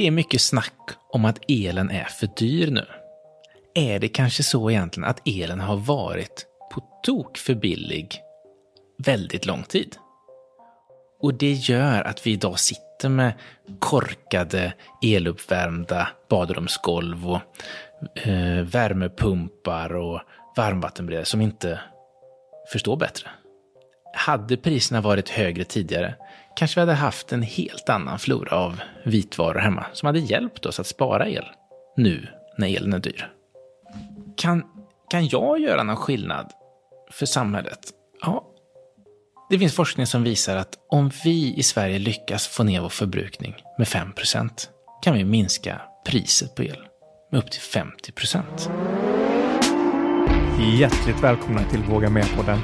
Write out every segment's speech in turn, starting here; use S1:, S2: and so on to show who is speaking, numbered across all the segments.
S1: Det är mycket snack om att elen är för dyr nu. Är det kanske så egentligen att elen har varit på tok för billig väldigt lång tid? Och det gör att vi idag sitter med korkade eluppvärmda badrumsgolv och eh, värmepumpar och varmvattenberedare som inte förstår bättre. Hade priserna varit högre tidigare kanske vi hade haft en helt annan flora av vitvaror hemma som hade hjälpt oss att spara el nu när elen är dyr. Kan, kan jag göra någon skillnad för samhället? Ja, det finns forskning som visar att om vi i Sverige lyckas få ner vår förbrukning med 5% kan vi minska priset på el med upp till 50%
S2: Hjärtligt välkomna till Våga Med-podden.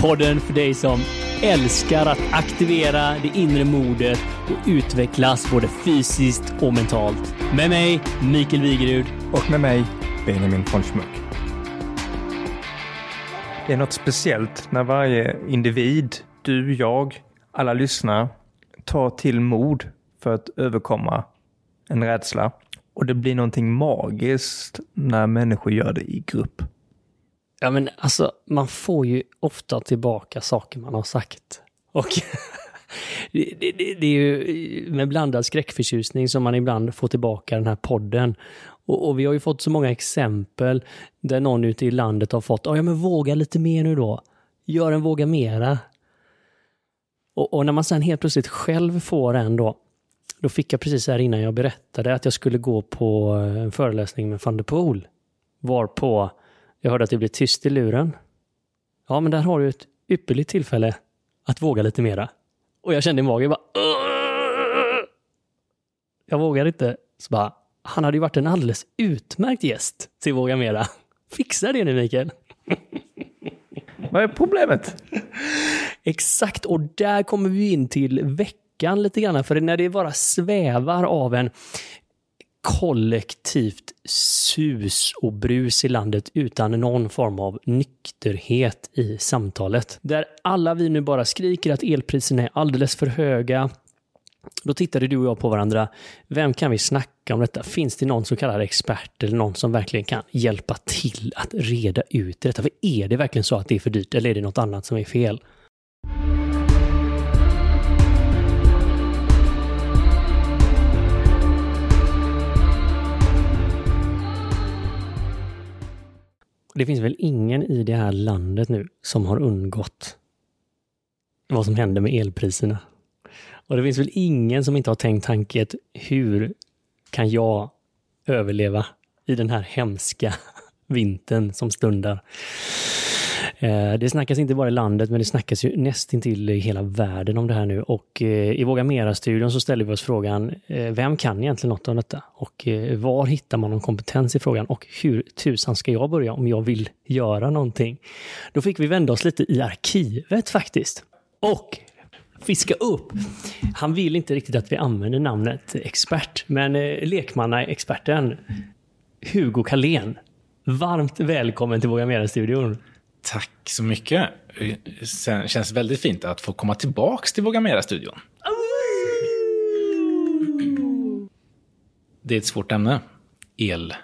S3: Podden för dig som älskar att aktivera det inre modet och utvecklas både fysiskt och mentalt. Med mig, Mikael Wigerud.
S2: Och med mig, Benjamin von Schmuck. Det är något speciellt när varje individ, du, jag, alla lyssnar, tar till mod för att överkomma en rädsla. Och det blir någonting magiskt när människor gör det i grupp.
S3: Ja, men alltså, man får ju ofta tillbaka saker man har sagt. Och det, det, det, är ju med blandad skräckförtjusning som man ibland får tillbaka den här podden. Och, och vi har ju fått så många exempel där någon ute i landet har fått, ja men våga lite mer nu då. Gör en våga mera. Och, och när man sen helt plötsligt själv får en då, då fick jag precis här innan jag berättade att jag skulle gå på en föreläsning med van der Poel. Varpå jag hörde att det blev tyst i luren. Ja, men där har du ett ypperligt tillfälle att våga lite mera. Och jag kände i magen bara... Åh! Jag vågar inte. Så bara, han hade ju varit en alldeles utmärkt gäst till Våga Mera. Fixa det nu Mikael.
S2: Vad är problemet?
S3: Exakt, och där kommer vi in till veckan lite grann. För när det bara svävar av en kollektivt sus och brus i landet utan någon form av nykterhet i samtalet. Där alla vi nu bara skriker att elpriserna är alldeles för höga. Då tittade du och jag på varandra. Vem kan vi snacka om detta? Finns det någon så kallad expert eller någon som verkligen kan hjälpa till att reda ut detta? För är det verkligen så att det är för dyrt eller är det något annat som är fel? Det finns väl ingen i det här landet nu som har undgått vad som händer med elpriserna. Och det finns väl ingen som inte har tänkt tanket, hur kan jag överleva i den här hemska vintern som stundar? Eh, det snackas inte bara i landet, men det snackas ju nästintill i hela världen om det här nu. Och eh, i Våga Mera-studion så ställer vi oss frågan, eh, vem kan egentligen något om detta? Och var hittar man någon kompetens i frågan? Och hur tusan ska jag börja om jag vill göra någonting? Då fick vi vända oss lite i arkivet faktiskt. Och fiska upp. Han vill inte riktigt att vi använder namnet expert, men lekmannaexperten Hugo Kalén. Varmt välkommen till Våga Mera-studion.
S1: Tack så mycket. Det känns väldigt fint att få komma tillbaks till Våga Mera-studion. Det är ett svårt ämne. El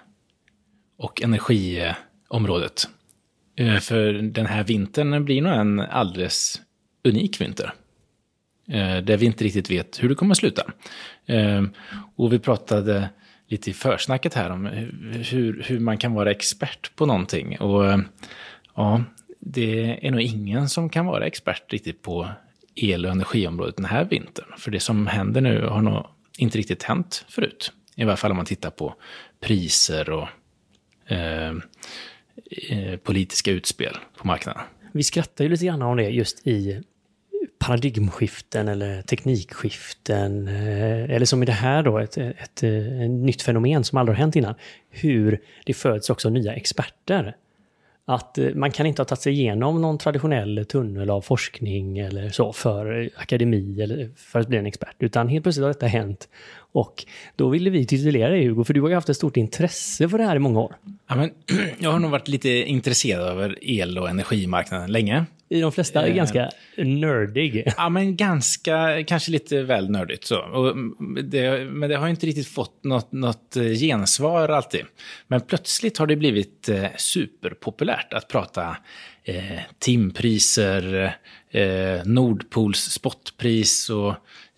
S1: och energiområdet. Eh, för den här vintern blir nog en alldeles unik vinter. Eh, där vi inte riktigt vet hur det kommer att sluta. Eh, och vi pratade lite i försnacket här om hur, hur man kan vara expert på någonting. Och Ja, det är nog ingen som kan vara expert riktigt på el och energiområdet den här vintern. För det som händer nu har nog inte riktigt hänt förut. I varje fall om man tittar på priser och eh, eh politiska utspel på marknaden.
S3: Vi skrattar ju lite grann om det just i paradigmskiften eller teknikskiften. Eh, eller som i det här då, ett, ett, ett, ett nytt fenomen som aldrig har hänt innan. Hur det föds också nya experter att eh, man kan inte ha tagit sig igenom någon traditionell tunnel av forskning eller så för eh, akademi eller eh, för att bli en expert, utan helt plötsligt har detta hänt. Och då ville vi titulera dig Hugo, för du har ju haft ett stort intresse för det här i många år.
S1: Ja, men, jag har nog varit lite intresserad över el och energimarknaden länge.
S3: I de flesta är
S1: Eh.
S3: ganska nördig.
S1: Ja, men ganska, kanske lite väl nördigt så. Och det, men det har ju inte riktigt fått något, något eh, gensvar alltid. Men plötsligt har det blivit eh, superpopulärt att prata eh, timpriser, eh, Nordpols spotpris och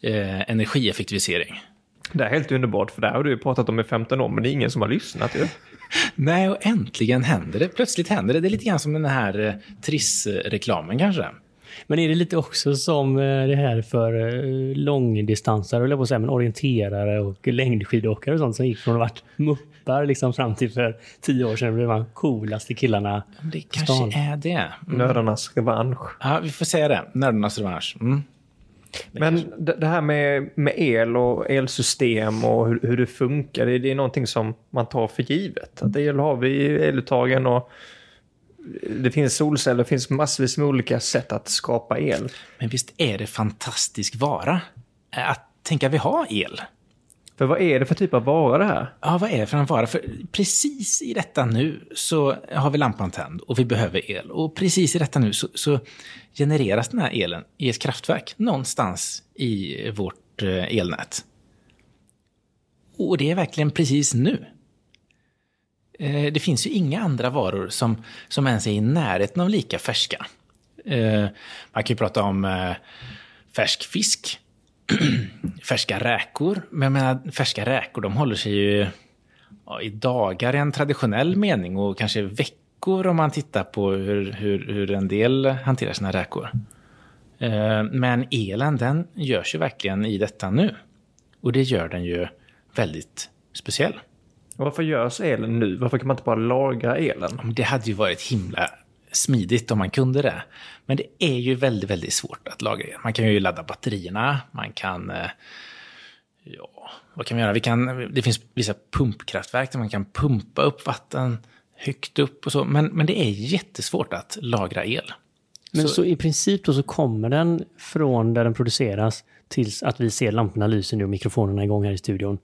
S1: eh, energieffektivisering.
S2: Det är helt underbart, för det här har du ju pratat om i 15 år, men det är ingen som har lyssnat ju.
S1: Nej, och äntligen händer det. Plötsligt händer det. Det är lite grann som den här eh, Triss-reklamen kanske.
S3: Men är det lite också som eh, det här för eh, långdistansare, eller på att säga, men orienterare och längdskidåkare och sånt som gick från att ha varit muppar liksom fram till för tio år sedan blev man coolaste killarna.
S1: Det kanske
S3: stan.
S1: är det. Mm.
S2: Nördarnas revansch.
S1: Ja, vi får säga det. Nördarnas revansch. Mm.
S2: Men det här med, med el och elsystem och hur, hur det funkar, det, det är någonting som man tar för givet. Att el har vi i eluttagen och det finns solceller, det finns massvis med olika sätt att skapa el.
S1: Men visst är det fantastisk vara? Att tänka vi har el.
S2: För vad är det för typ av vara det här?
S1: Ja, vad är det för en vara? För precis i detta nu så har vi lampan tänd och vi behöver el. Och precis i detta nu så, så genereras den här elen i ett kraftverk någonstans i vårt eh, elnät. Och det är verkligen precis nu. Eh, det finns ju inga andra varor som, som ens är i närheten av lika färska. Eh, man kan ju prata om färsk fisk, färska räkor. Men jag menar, färska räkor, de håller sig ju ja, i dagar i en traditionell mening och kanske veckor om man tittar på hur, hur, hur en del hanterar sina räkor. Eh, Men elen, den görs ju verkligen i detta nu. Och det gör den ju väldigt speciell.
S2: Varför görs elen nu? Varför kan man inte bara lagra elen?
S1: Det hade ju varit himla smidigt om man kunde det. Men det är ju väldigt, väldigt svårt att lagra el. Man kan ju ladda batterierna, man kan... eh, Ja, vad kan vi göra? Vi kan, det finns vissa pumpkraftverk där man kan pumpa upp vatten högt upp och så. Men, men det är jättesvårt att lagra el.
S3: Men så, i princip då så kommer den från där den produceras tills att vi ser lamporna lyser nu och mikrofonerna igång här i studion.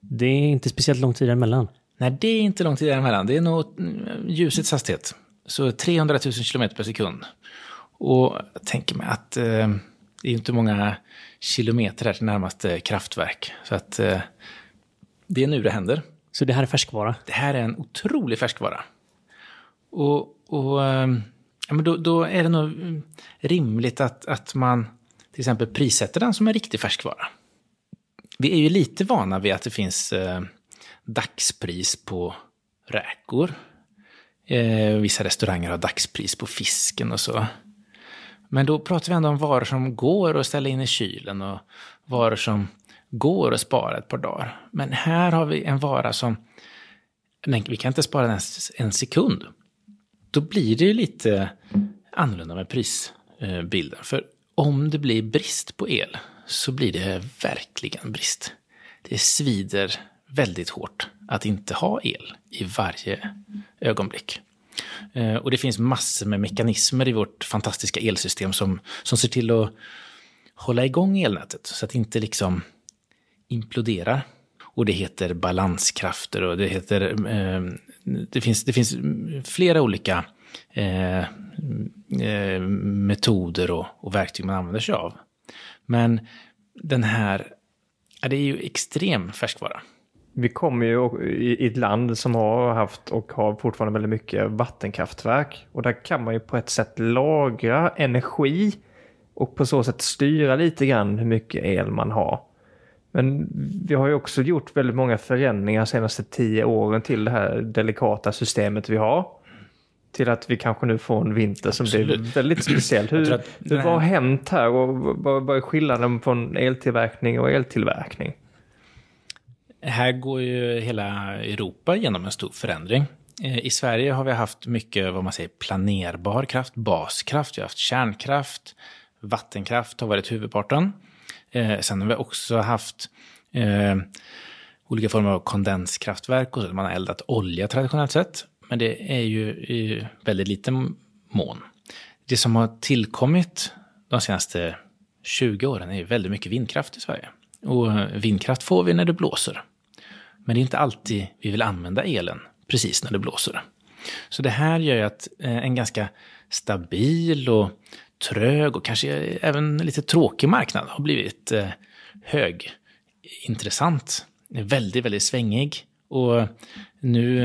S3: Det är inte speciellt lång tid emellan.
S1: Nej, det är inte lång tid däremellan. Det är nog mm, ljusets hastighet. Så 300 000 kilometer per sekund. Och jag tänker mig att eh, det är inte många kilometer här till närmaste kraftverk. Så att eh, det är nu det händer.
S3: Så det här är färskvara.
S1: Det här är en otrolig färskvara. Och, och eh, ja, men då, då är det nog mm, rimligt att, att man till exempel prissätter den som en riktig färskvara. Vi är ju lite vana vid att det finns eh, dagspris på räkor. Eh, vissa restauranger har dagspris på fisken och så. Men då pratar vi ändå om varor som går att ställa in i kylen och varor som går att spara ett par dagar. Men här har vi en vara som Nej, vi kan inte spara den en sekund. Då blir det ju lite annorlunda med prisbilden. För om det blir brist på el så blir det verkligen brist. Det svider väldigt hårt att inte ha el i varje ögonblick. Eh, och det finns massor med mekanismer i vårt fantastiska elsystem som, som ser till att hålla igång elnätet så att det inte liksom imploderar. Och det heter balanskrafter och det heter... Eh, det, finns, det finns flera olika eh, eh, metoder och, och verktyg man använder sig av. Men den här... Ja, det är ju extrem färskvara.
S2: Vi kommer ju i ett land som har haft och har fortfarande väldigt mycket vattenkraftverk. Och där kan man ju på ett sätt lagra energi och på så sätt styra lite grann hur mycket el man har. Men vi har ju också gjort väldigt många förändringar de senaste tio åren till det här delikata systemet vi har. Till att vi kanske nu får en vinter som blir
S1: Absolut.
S2: väldigt speciell. Hur, hur, vad har hänt här och vad, vad är skillnaden från eltillverkning och eltillverkning?
S1: Här går ju hela Europa genom en stor förändring. Eh, I Sverige har vi haft mycket vad man säger planerbar kraft, baskraft, vi har haft kärnkraft, vattenkraft har varit huvudparten. Eh, sen har vi också haft eh, olika former av kondenskraftverk och så, man har eldat olja traditionellt sett. Men det är ju i väldigt liten mån. Det som har tillkommit de senaste 20 åren är ju väldigt mycket vindkraft i Sverige. Och eh, vindkraft får vi när det blåser. Men det är inte alltid vi vill använda elen precis när det blåser. Så det här gör ju att eh, en ganska stabil och trög och kanske även lite tråkig marknad har blivit eh, hög, intressant, Väldigt, väldigt svängig. Och nu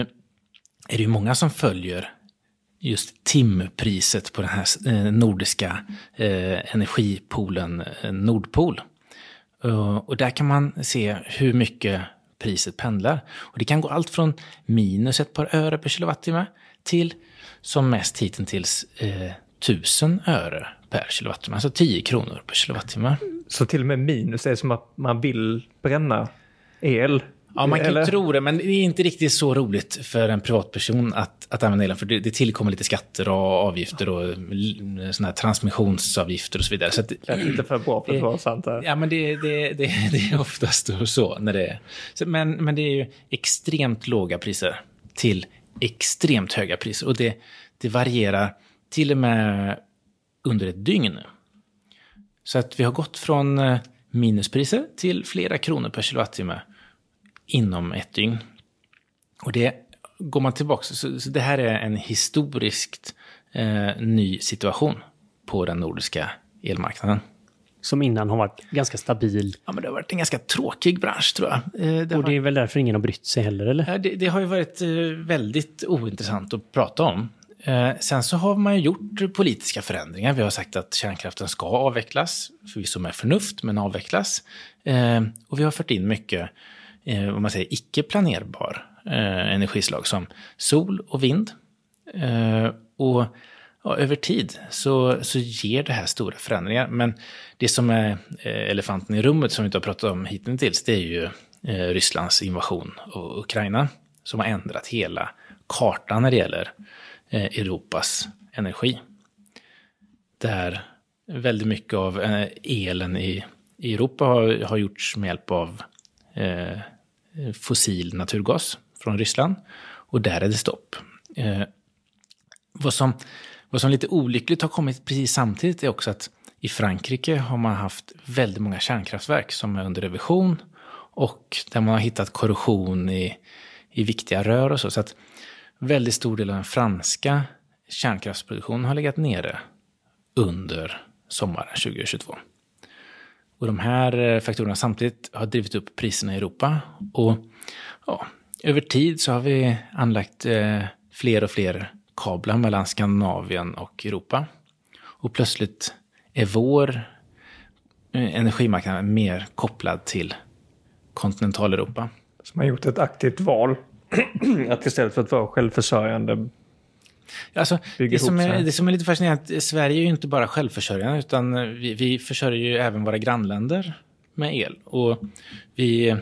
S1: är det ju många som följer just timpriset på den här eh, nordiska energipoolen Nordpool. Nordpol. Och där kan man se hur mycket priset pendlar. Och det kan gå allt från minus ett par öre per kilowattimme till som mest hittills eh, 1000 öre per kilowattimme, alltså 10 kronor per kilowattimme.
S2: Så till och med minus är som att man vill bränna el?
S1: Ja, man kan Eller? tro det, men det är inte riktigt så roligt för en privatperson att, att använda elen. För det, det tillkommer lite skatter och avgifter och såna här transmissionsavgifter och så vidare. Så att,
S2: det är lite för bra för att vara sant. Här.
S1: Ja, men det, det, det, det är oftast så. När det. Så, men, men det är ju extremt låga priser till extremt höga priser. Och det, det varierar till och med under ett dygn. Så att vi har gått från eh, minuspriser till flera kronor per kilowattimme inom ett dygn. Och det går man tillbaka, så, så det här är en historiskt eh, ny situation på den nordiska elmarknaden.
S3: Som innan har varit ganska stabil.
S1: Ja, men det har varit en ganska tråkig bransch tror jag.
S3: Eh, det och det är väl därför ingen har brytt sig heller, eller?
S1: Ja, det, det har ju varit eh, väldigt ointressant att prata om. Eh, sen så har man ju gjort politiska förändringar. Vi har sagt att kärnkraften ska avvecklas, förvisso med förnuft, men avvecklas. Och vi har fört in mycket, eh, vad man säger, icke planerbar eh, energislag som sol och vind. Eh, och ja, över tid så, så ger det här stora förändringar. Men det som är eh, elefanten i rummet som vi inte har pratat om hittills, det är ju eh, Rysslands invasion av Ukraina som har ändrat hela kartan när det gäller Eh, Europas energi. Där väldigt mycket av eh, elen i Europa har, har gjorts med hjälp av eh, fossil naturgas från Ryssland. Och där är det stopp. Eh, vad, som, vad som lite olyckligt har kommit precis samtidigt är också att i Frankrike har man haft väldigt många kärnkraftverk som är under revision och där man har hittat korrosion i, i viktiga rör och så. Så att väldigt stor del av den franska kärnkraftsproduktionen har legat nere under sommaren 2022. Och de här eh, faktorerna samtidigt har drivit upp priserna i Europa. Och ja, över tid så har vi anlagt eh, fler och fler kablar mellan Skandinavien och Europa. Och plötsligt är vår eh, energimarknad mer kopplad till kontinentaleuropa.
S2: Så man har gjort ett aktivt val att istället för att vara självförsörjande
S1: Alltså, det, som är, det som är lite fascinerande, Sverige är ju inte bara självförsörjande utan vi, vi försörjer ju även våra grannländer med el. Och vi,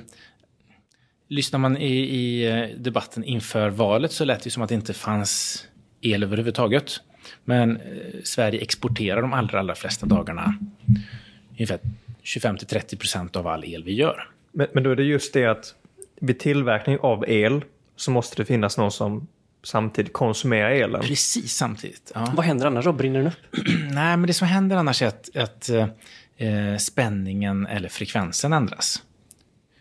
S1: lyssnar man i, i debatten inför valet så lät det som att det inte fanns el överhuvudtaget. Men eh, Sverige exporterar de allra, allra flesta dagarna ungefär 25-30 procent av all el vi gör.
S2: Men, men då är det just det att vid tillverkning av el så måste det finnas någon som samtidigt konsumerar elen.
S1: Precis samtidigt. Ja.
S3: Vad händer annars då? Brinner den upp?
S1: Nej, men det som händer annars är att, att eh, spänningen eller frekvensen ändras.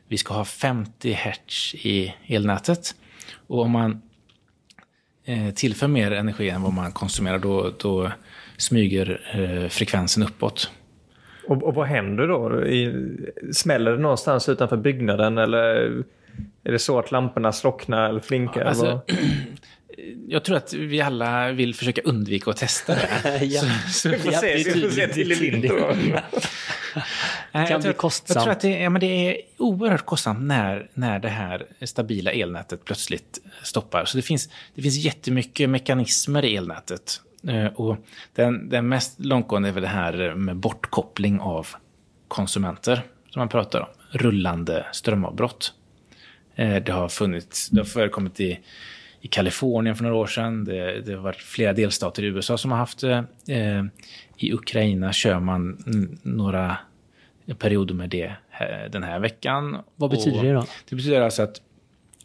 S1: Vi ska ha 50 hertz i elnätet. Och om man eh, tillför mer energi än vad man konsumerar då, då smyger eh, frekvensen uppåt.
S2: Och, och vad händer då? I, smäller det någonstans utanför byggnaden eller är det så att lamporna slocknar eller flinkar? Alltså,
S1: jag tror att vi alla vill försöka undvika att testa det.
S2: ja. så, vi får se, vi får se till i.
S3: Det kan bli kostsamt.
S1: Jag tror att det, ja, men det är oerhört kostsamt när, när det här stabila elnätet plötsligt stoppar. Så det finns, det finns jättemycket mekanismer i elnätet. Eh, och den, den mest långtgående är väl det här med bortkoppling av konsumenter som man pratar om. Rullande strömavbrott. Eh, det har funnits, det har förekommit i, i Kalifornien för några år sedan. Det, det har varit flera delstater i USA som har haft det. Eh, I Ukraina kör man några perioder med det den här veckan.
S3: Vad betyder det då?
S1: Det betyder alltså att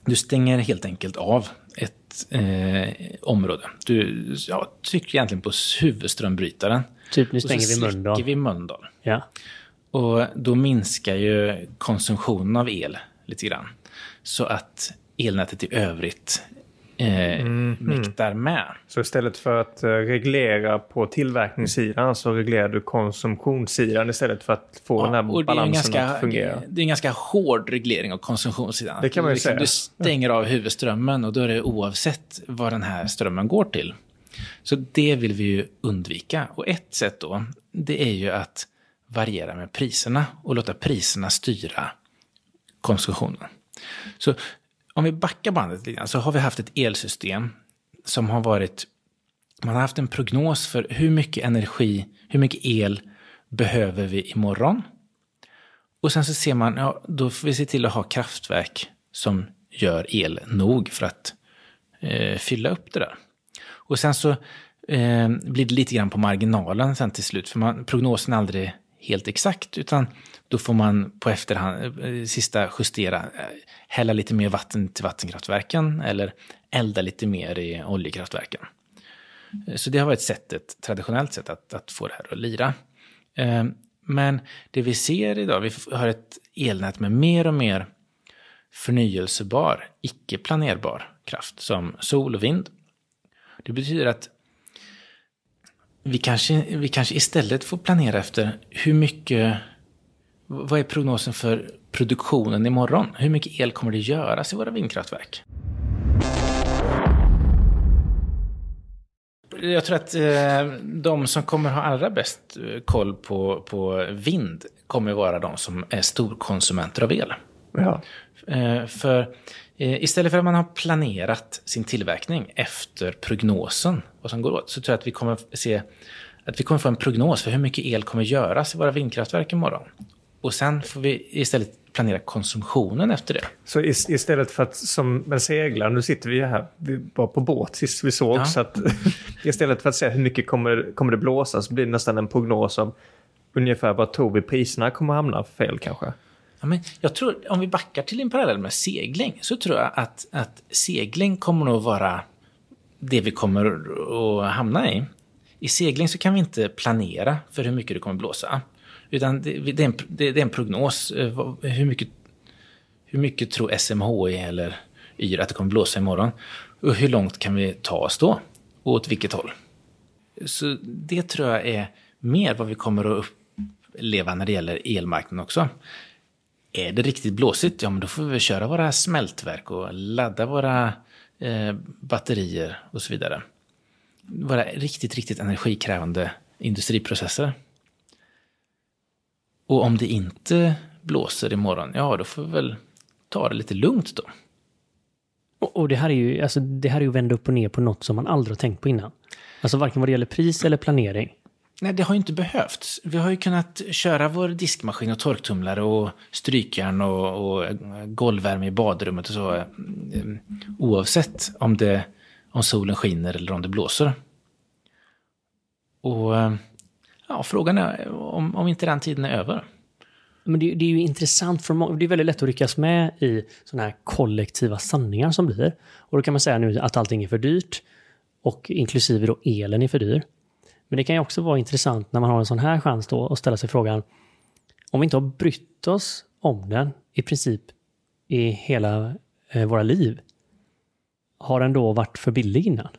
S1: du stänger helt enkelt av ett eh, område. Du ja, trycker egentligen på huvudströmbrytaren.
S3: Typ nu stänger vi Mölndal. Så
S1: vi Mölndal.
S3: Ja.
S1: Och då minskar ju konsumtionen av el lite grann. Så att elnätet i övrigt eh, mäktar med.
S2: Så istället för att eh, reglera på tillverkningssidan så reglerar du konsumtionssidan istället för att få den här balansen
S1: ganska,
S2: att fungera.
S1: det är en ganska hård reglering av konsumtionssidan.
S2: Det kan man ju
S1: du,
S2: säga.
S1: Du stänger av huvudströmmen och då är det oavsett vad den här strömmen går till. Så det vill vi ju undvika. Och ett sätt då, det är ju att variera med priserna och låta priserna styra konsumtionen. Så om vi backar bandet lite grann så har vi haft ett elsystem som har varit man har haft en prognos för hur mycket energi, hur mycket el behöver vi imorgon? Och sen så ser man, ja, då får vi se till att ha kraftverk som gör el nog för att eh, fylla upp det där. Och sen så eh, blir det lite grann på marginalen sen till slut, för man, prognosen är aldrig helt exakt, utan då får man på efterhand, eh, sista justera, eh, hälla lite mer vatten till vattenkraftverken eller elda lite mer i oljekraftverken. Eh, så det har varit sättet, traditionellt sett att, att få det här att lira. Men det vi ser idag, vi har ett elnät med mer och mer förnyelsebar, icke planerbar kraft som sol och vind. Det betyder att vi kanske, vi kanske istället får planera efter hur mycket, vad är prognosen för produktionen imorgon? Hur mycket el kommer det göras i våra vindkraftverk? Jag tror att eh, de som kommer ha allra bäst eh, koll på, på vind kommer vara de som är storkonsumenter av el.
S2: Ja.
S1: Eh, för eh, istället för att man har planerat sin tillverkning efter prognosen, vad som går åt, så tror jag att vi kommer se att vi kommer få en prognos för hur mycket el kommer göras i våra vindkraftverk imorgon. Och sen får vi istället planera konsumtionen efter det.
S2: Så is- istället för att som med seglar, nu sitter vi ju här, vi var på båt sist vi såg,
S1: Ja.
S2: så att istället för att säga hur mycket kommer, kommer det blåsa så blir det nästan en prognos om ungefär vad tror vi priserna kommer hamna fel kanske.
S1: Ja, men jag tror, om vi backar till en parallell med segling, så tror jag att, att segling kommer nog vara det vi kommer att hamna i. I segling så kan vi inte planera för hur mycket det kommer blåsa. Utan det, det, är, en, det, det är en prognos. Eh, hur mycket, hur mycket tror SMHI eller YR att det kommer blåsa imorgon? Och hur långt kan vi ta oss då? Och åt vilket håll? Så det tror jag är mer vad vi kommer att uppleva när det gäller elmarknaden också. Är det riktigt blåsigt, ja men då får vi köra våra smältverk och ladda våra eh, batterier och så vidare. Våra riktigt, riktigt energikrävande industriprocesser. Och om det inte blåser imorgon, ja då får vi väl ta det lite lugnt då.
S3: Och, och det här är ju alltså, det här är ju att vända upp och ner på något som man aldrig har tänkt på innan. Alltså varken vad det gäller pris eller planering.
S1: Nej, det har ju inte behövts. Vi har ju kunnat köra vår diskmaskin och torktumlare och strykjärn och, och golvvärme i badrummet och så. eh, Oavsett om, det, om solen skiner eller om det blåser. Och eh, ja, frågan är om, om inte den tiden är över.
S3: Men det, det är ju intressant, för det är väldigt lätt att ryckas med i sådana här kollektiva sanningar som blir. Och då kan man säga nu att allting är för dyrt och inklusive då elen är för dyr. Men det kan ju också vara intressant när man har en sån här chans då att ställa sig frågan om vi inte har brytt oss om den i princip i hela eh, våra liv. Har den då varit för billig innan?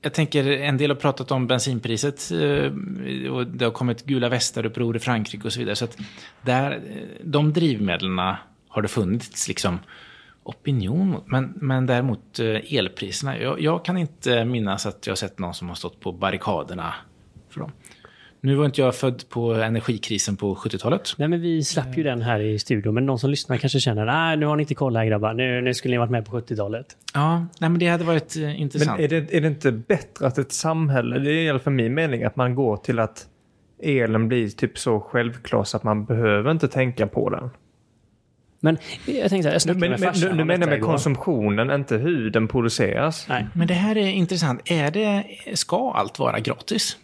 S1: Jag tänker, en del har pratat om bensinpriset eh, och det har kommit gula västar-uppror i Frankrike och så vidare. Så att där, eh, de drivmedlen har det funnits liksom opinion mot. Men, men däremot eh, elpriserna, jag, jag kan inte minnas att jag har sett någon som har stått på barrikaderna för dem. Nu var inte jag född på energikrisen på 70-talet.
S3: Nej, men vi slapp ju den här i studion, men någon som lyssnar kanske känner nej, nu har ni inte koll här grabbar, nu, nu skulle ni varit med på 70-talet.
S1: Ja, nej, men det hade varit eh,
S2: Men
S1: intressant.
S2: är det, är det inte bättre att ett samhälle, det är i alla fall min mening, att man går till att elen blir typ så självklar så att man behöver inte tänka på den.
S3: Men jag tänkte så här, jag
S2: Nu,
S3: snackade
S2: men,
S3: med
S2: men,
S3: farsan
S2: nu, nu
S3: om
S2: menar med
S3: igår.
S2: konsumtionen, inte hur den produceras.
S3: Nej,
S1: Men det här är intressant. Är det, ska allt vara gratis?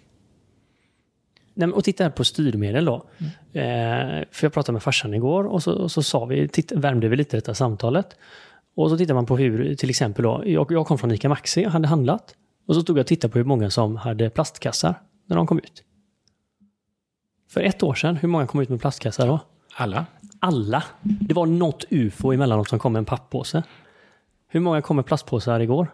S3: Och titta här på styrmedel då. Eh, för jag pratade med farsan igår och så, och så sa vi, titt, värmde vi lite detta samtalet. Och så tittar man på hur, till exempel då, jag, jag kom från ICA Maxi, jag hade handlat. Och så tog jag och tittade på hur många som hade plastkassar när de kom ut. För ett år sedan, hur många kom ut med plastkassar då?
S1: Alla?
S3: Alla. Det var något ufo emellanåt som kom med en papppåse. Hur många kom med plastpåsar igår?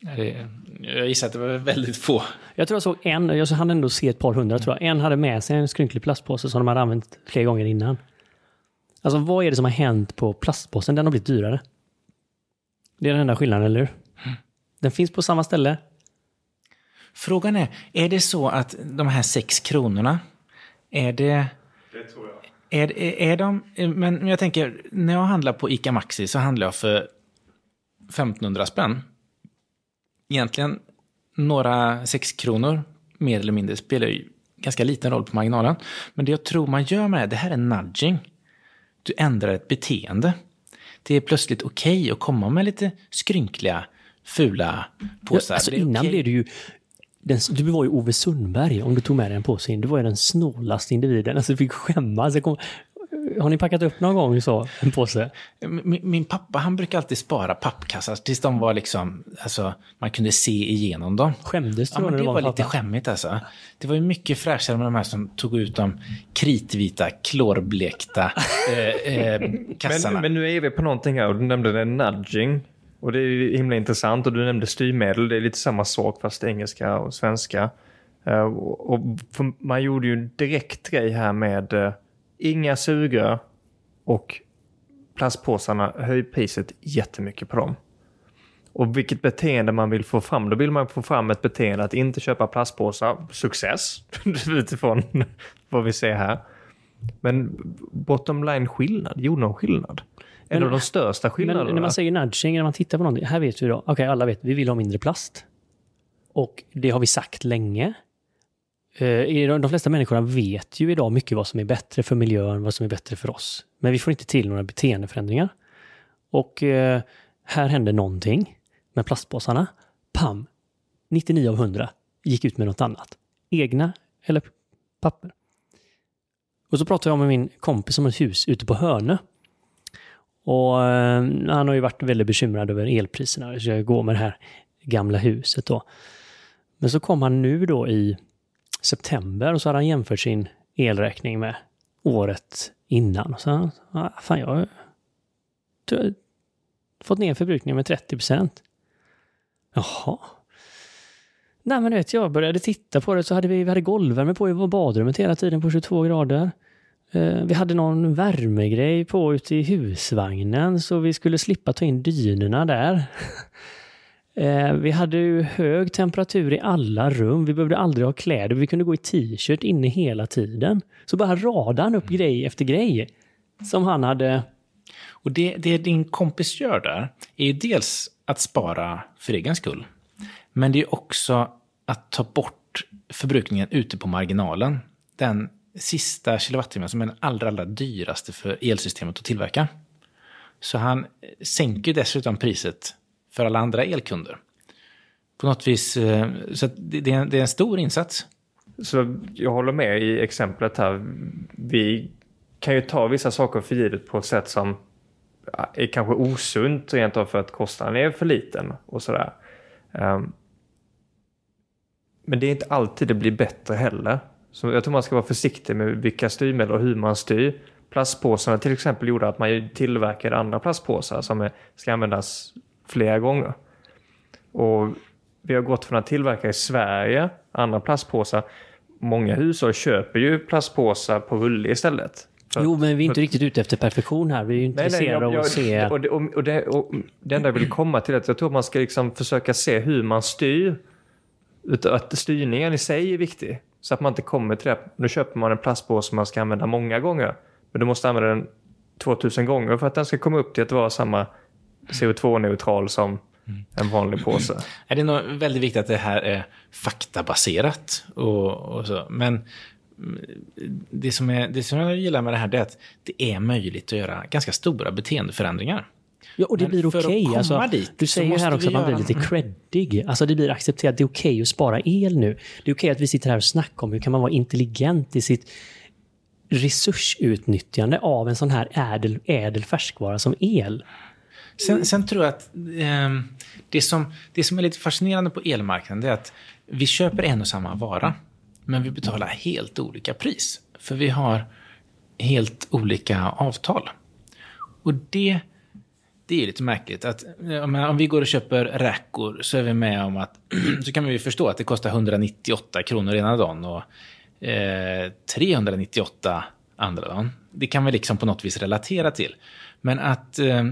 S1: Det, jag gissar att det var väldigt få.
S3: Jag tror jag såg en, jag hann ändå se ett par hundra tror jag. En hade med sig en skrynklig plastpåse som de hade använt flera gånger innan. Alltså vad är det som har hänt på plastpåsen? Den har blivit dyrare. Det är den enda skillnaden, eller hur? Den finns på samma ställe.
S1: Frågan är, är det så att de här sex kronorna, är det...
S2: Det tror jag.
S1: Är, är, är de... Men jag tänker, när jag handlar på ICA Maxi så handlar jag för 1500 spänn. Egentligen några sex kronor mer eller mindre spelar ju ganska liten roll på marginalen. Men det jag tror man gör med det, det här är nudging. Du ändrar ett beteende. Det är plötsligt okej okay att komma med lite skrynkliga, fula påsar.
S3: Ja, alltså innan
S1: okej.
S3: blev du ju... Den, du var ju Ove Sundberg om du tog med dig en påse in. Du var ju den snålaste individen. Alltså du fick skämmas. Jag kom, har ni packat upp någon gång så, en påse?
S1: Min, min pappa han brukar alltid spara pappkassar tills de var liksom, alltså man kunde se igenom dem.
S3: Skämdes
S1: Ja,
S3: du
S1: men
S3: när
S1: det
S3: du
S1: var
S3: var
S1: lite skämmigt alltså. Det var ju mycket fräschare med de här som tog ut de kritvita, klorblekta eh, eh, kassarna.
S2: Men, men nu är vi på någonting här och du nämnde det nudging. Och det är ju himla intressant och du nämnde styrmedel. Det är lite samma sak fast engelska och svenska. Eh, och, och för man gjorde ju en direkt grej här med eh, inga sugrör och plastpåsarna höj priset jättemycket på dem. Och vilket beteende man vill få fram. Då vill man få fram ett beteende att inte köpa plastpåsar. Success utifrån vad vi ser här. Men bottom line skillnad, gjorde någon skillnad? En
S3: Men-
S2: av de största
S3: Men
S2: skillnaderna.
S3: när man säger nudging, när man tittar på någonting. Här vet vi då, okej alla vet, vi vill ha mindre plast. Och det har vi sagt länge. Eh, de flesta människorna vet ju idag mycket vad som är bättre för miljön, vad som är bättre för oss. Men vi får inte till några beteendeförändringar. Och eh, här hände någonting med plastpåsarna. Pam! 99 av 100 gick ut med något annat. Egna eller papper. Och så pratade jag med min kompis om ett hus ute på Hönö. Och eh, han har ju varit väldigt bekymrad över elpriserna. Så jag går med det här gamla huset då. Men så kom han nu då i september och så hade han jämfört sin elräkning med året innan. Och så han, ah, fan jag har fått ner förbrukningen med 30 procent. Jaha. Nej men du vet, jag började titta på det så hade vi, vi hade golvvärme på i badrummet hela tiden på 22 grader. Eh, vi hade någon värmegrej på ute i husvagnen så vi skulle slippa ta in dynorna där. Eh, Vi hade ju hög temperatur i alla rum. Vi behövde aldrig ha kläder. Vi kunde gå i t-shirt inne hela tiden. Så bara radade han upp grej efter grej som han hade...
S1: Och det, det din kompis gör där är ju dels att spara för egen skull. Men det är också att ta bort förbrukningen ute på marginalen. Den sista kilowattimmen som är den allra, allra dyraste för elsystemet att tillverka. Så han sänker dessutom priset för alla andra elkunder. På något vis, eh, så att det, är en, det är en stor insats.
S2: Så jag håller med i exemplet här. Vi kan ju ta vissa saker för givet på ett sätt som är kanske osunt rent av för att kostnaden är för liten och sådär. Ehm, men det är inte alltid det blir bättre heller. Så jag tror man ska vara försiktig med vilka styrmedel och hur man styr. Plastpåsarna till exempel gjorde att man tillverkade andra plastpåsar som ska användas flera gånger. Och vi har gått från att tillverka i Sverige andra plastpåsar. Många hushåll köper ju plastpåsar på rulle istället. För-
S3: Jo, men vi är inte
S2: för-
S3: riktigt ute efter perfektion här. Vi är ju intresserade av att se...
S2: och det, och, och det, och det enda jag vill komma till är att jag tror att man ska liksom försöka se hur man styr. Att styrningen i sig är viktig. Så att man inte kommer till det. Nu köper man en plastpåse som man ska använda många gånger. Men du måste använda den 2000 gånger för att den ska komma upp till att vara samma CO2-neutral som en vanlig påse.
S1: Är det nog väldigt viktigt att det här är faktabaserat. Och, och så. Men mm, det som, är, det som jag gillar med det här är att det är möjligt att göra ganska stora beteendeförändringar.
S3: Ja, och det
S1: Men
S3: blir okej.
S1: komma
S3: Alltså, du säger ju här också att man blir lite creddig. Alltså det blir accepterat. Det är okej att spara el nu. Det är okej att vi sitter här och snackar om hur kan man vara intelligent i sitt resursutnyttjande av en sån här ädel, ädel färskvara som el.
S1: Sen, sen tror jag att ehm, det, som, det som är lite fascinerande på elmarknaden är att vi köper en och samma vara, men vi betalar helt olika pris. För vi har helt olika avtal. Och det det är lite märkligt att om vi går och köper räkor så är vi med om att så kan vi förstå att det kostar 198 kronor ena dagen och eh, 398 andra dagen. Det kan vi liksom på något vis relatera till. Men att eh,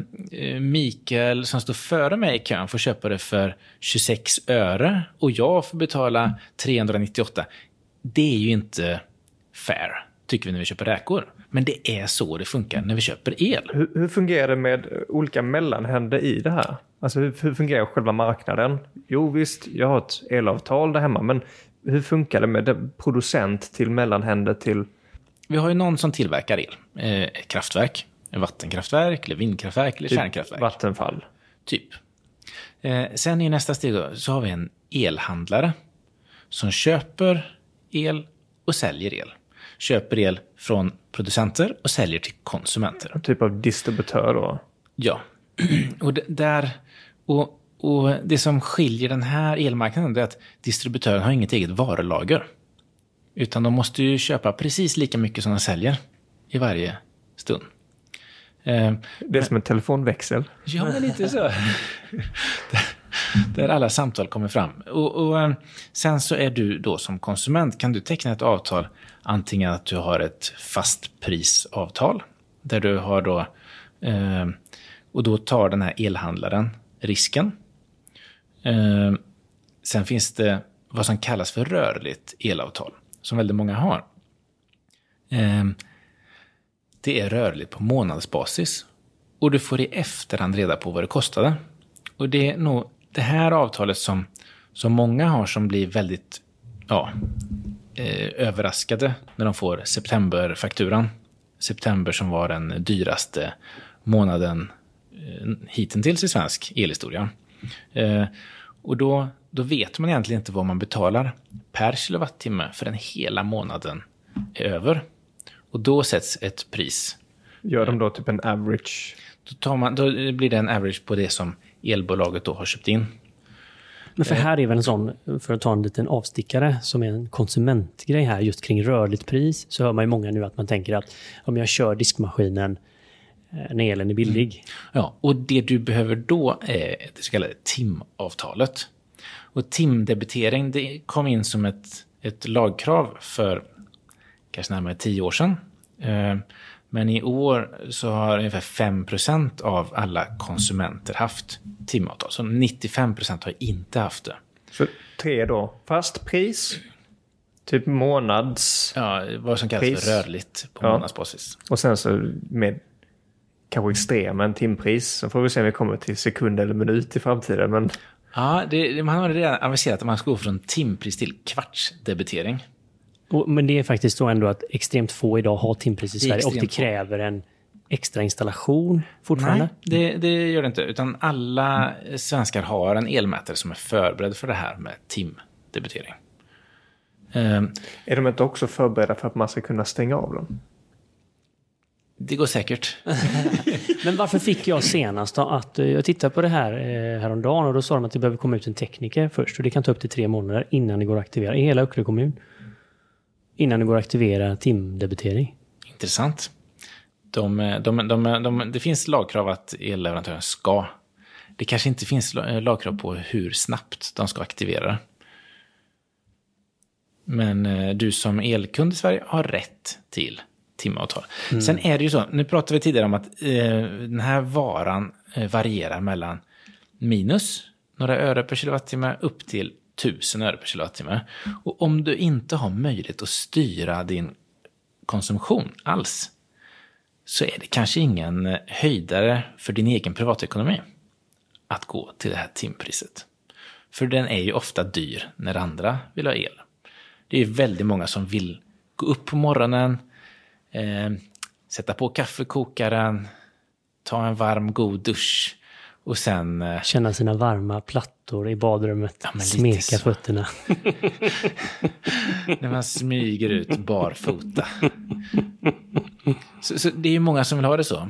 S1: Mikael som står före mig i kön får köpa det för 26 öre och jag får betala 398. Det är ju inte fair, tycker vi när vi köper räkor. Men det är så det funkar när vi köper el.
S2: Hur, hur fungerar det med olika mellanhänder i det här? Alltså hur, hur fungerar själva marknaden? Jo visst, jag har ett elavtal där hemma, men hur funkar det med producent till mellanhänder till?
S1: Vi har ju någon som tillverkar el. Eh, kraftverk, vattenkraftverk, eller vindkraftverk eller
S2: typ
S1: kärnkraftverk.
S2: Vattenfall.
S1: Typ. Eh, sen i nästa steg då, så har vi en elhandlare som köper el och säljer el. Köper el från producenter och säljer till konsumenter.
S2: En typ av distributör då?
S1: Ja. Och där, och, och det som skiljer den här elmarknaden är att distributören har inget eget varulager. Utan de måste ju köpa precis lika mycket som de säljer i varje stund.
S2: Eh, det är som en telefonväxel.
S1: Ja, men lite så. där alla samtal kommer fram. Och, och, eh, sen så är du då som konsument, kan du teckna ett avtal, antingen att du har ett fastprisavtal, där du har då, eh, och då tar den här elhandlaren risken. Eh, sen finns det vad som kallas för rörligt elavtal, som väldigt många har. Eh, det är rörligt på månadsbasis. Och du får i efterhand reda på vad det kostade. Och det är nog det här avtalet som, som många har som blir väldigt ja, eh, överraskade när de får septemberfakturan. September som var den dyraste månaden eh, hittills i svensk elhistoria. Eh, och då, då vet man egentligen inte vad man betalar per kilowattimme förrän hela månaden är över. Och då sätts ett pris.
S2: Gör de då typ en average?
S1: Då, tar man, då blir det en average på det som elbolaget då har köpt in.
S3: Men för här är väl en sån, för att ta en liten avstickare, som är en konsumentgrej här, just kring rörligt pris, så hör man ju många nu att man tänker att om jag kör diskmaskinen eh, när elen är billig. Mm.
S1: Ja, och det du behöver då är det så kallade timavtalet. Och timdebitering, det kom in som ett, ett lagkrav för kanske närmare tio år sedan. Eh, men i år så har ungefär 5% av alla konsumenter haft timavtal. Så 95% har inte haft det.
S2: Så tre då. Fast pris, typ månads...
S1: Ja, vad som kallas pris. för rörligt på ja. månadsbasis.
S2: Och sen så med kanske extremen timpris. Så får vi se om vi kommer till sekund eller minut i framtiden. Men...
S1: Ja, det, man har redan aviserat att man ska gå från timpris till kvartsdebitering.
S3: Och, men det är faktiskt så ändå att extremt få idag har timpris i Sverige och det kräver en extra installation fortfarande?
S1: Nej, det, det, gör det inte. Utan alla svenskar har en elmätare som är förberedd för det här med timdebitering.
S2: Um, är de inte också förberedda för att man ska kunna stänga av dem?
S1: Det går säkert.
S3: Men varför fick jag senast då att eh, jag tittade på det här eh, häromdagen och då sa de att det behöver komma ut en tekniker först och det kan ta upp till tre månader innan det går att aktivera i hela Öckerö kommun innan det går att aktivera timdebitering.
S1: Intressant. De, de, de, det finns lagkrav att elleverantören ska. Det kanske inte finns lagkrav på hur snabbt de ska aktivera. Men eh, du som elkund i Sverige har rätt till timavtal. Mm. Sen är det ju så, nu pratade vi tidigare om att eh, den här varan eh, varierar mellan minus några öre per kilowattimme upp till 1000 öre per kilowattimme. Och om du inte har möjlighet att styra din konsumtion alls så är det kanske ingen höjdare för din egen privatekonomi att gå till det här timpriset. För den är ju ofta dyr när andra vill ha el. Det är väldigt många som vill gå upp på morgonen, eh, sätta på kaffekokaren, ta en varm god dusch och sen... Eh,
S3: Känna sina varma plattor i badrummet. Ja, smeka fötterna.
S1: När man smyger ut barfota. Så, så, det är ju många som vill ha det så.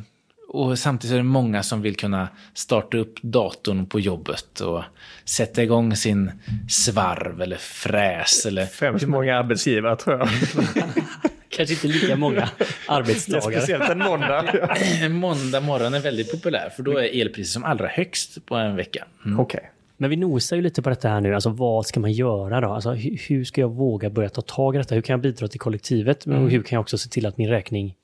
S1: Och samtidigt är det många som vill kunna starta upp datorn på jobbet och sätta igång sin svarv eller fräs. Eller...
S2: Främst många arbetsgivare tror jag.
S3: Kanske inte lika många arbetsdagar.
S2: Speciellt en måndag.
S1: En måndag morgon är väldigt populär, för då är elpriset som allra högst på en vecka. Mm.
S2: Okej.
S3: Men vi nosar ju lite på detta här nu. Alltså vad ska man göra då? Alltså, hur, hur ska jag våga börja ta tag i detta? Hur kan jag bidra till kollektivet? Men hur kan jag också se till att min räkning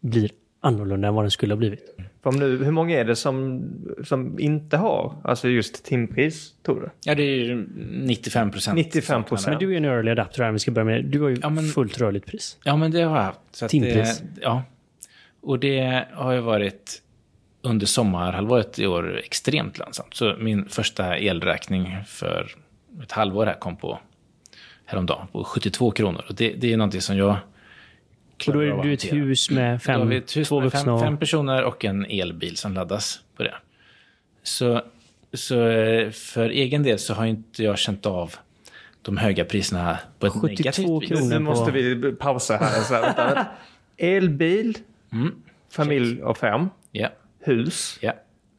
S3: blir annorlunda än vad den skulle ha blivit?
S2: För om nu, hur många är det som, som inte har alltså just timpris, tror du?
S1: Ja, det är ju 95 procent.
S2: 95%.
S3: Men du är ju en early adapter här, vi ska börja med. Du har ju
S1: Ja, men-
S3: fullt rörligt pris.
S1: Ja, men det har jag haft. Så att
S3: Timpris.
S1: Det, ja. Och det har ju varit under sommarhalvåret i år extremt lönsamt. Så min första elräkning för ett halvår här kom på häromdagen på 72 kronor. Och det, det är någonting som jag
S3: Och då är du ett hus med fem,
S1: vi ett hus
S3: två
S1: med
S3: vuxna
S1: fem, fem personer och en elbil som laddas på det. Så, så eh, för egen del så har inte jag känt av de höga priserna på ett
S3: 72
S1: negativt vis.
S3: kronor.
S2: Nu
S3: på-
S2: måste vi pausa här. Så här vänta, vänta. Elbil, familj av fem,
S1: Ja,
S2: hus
S1: ja.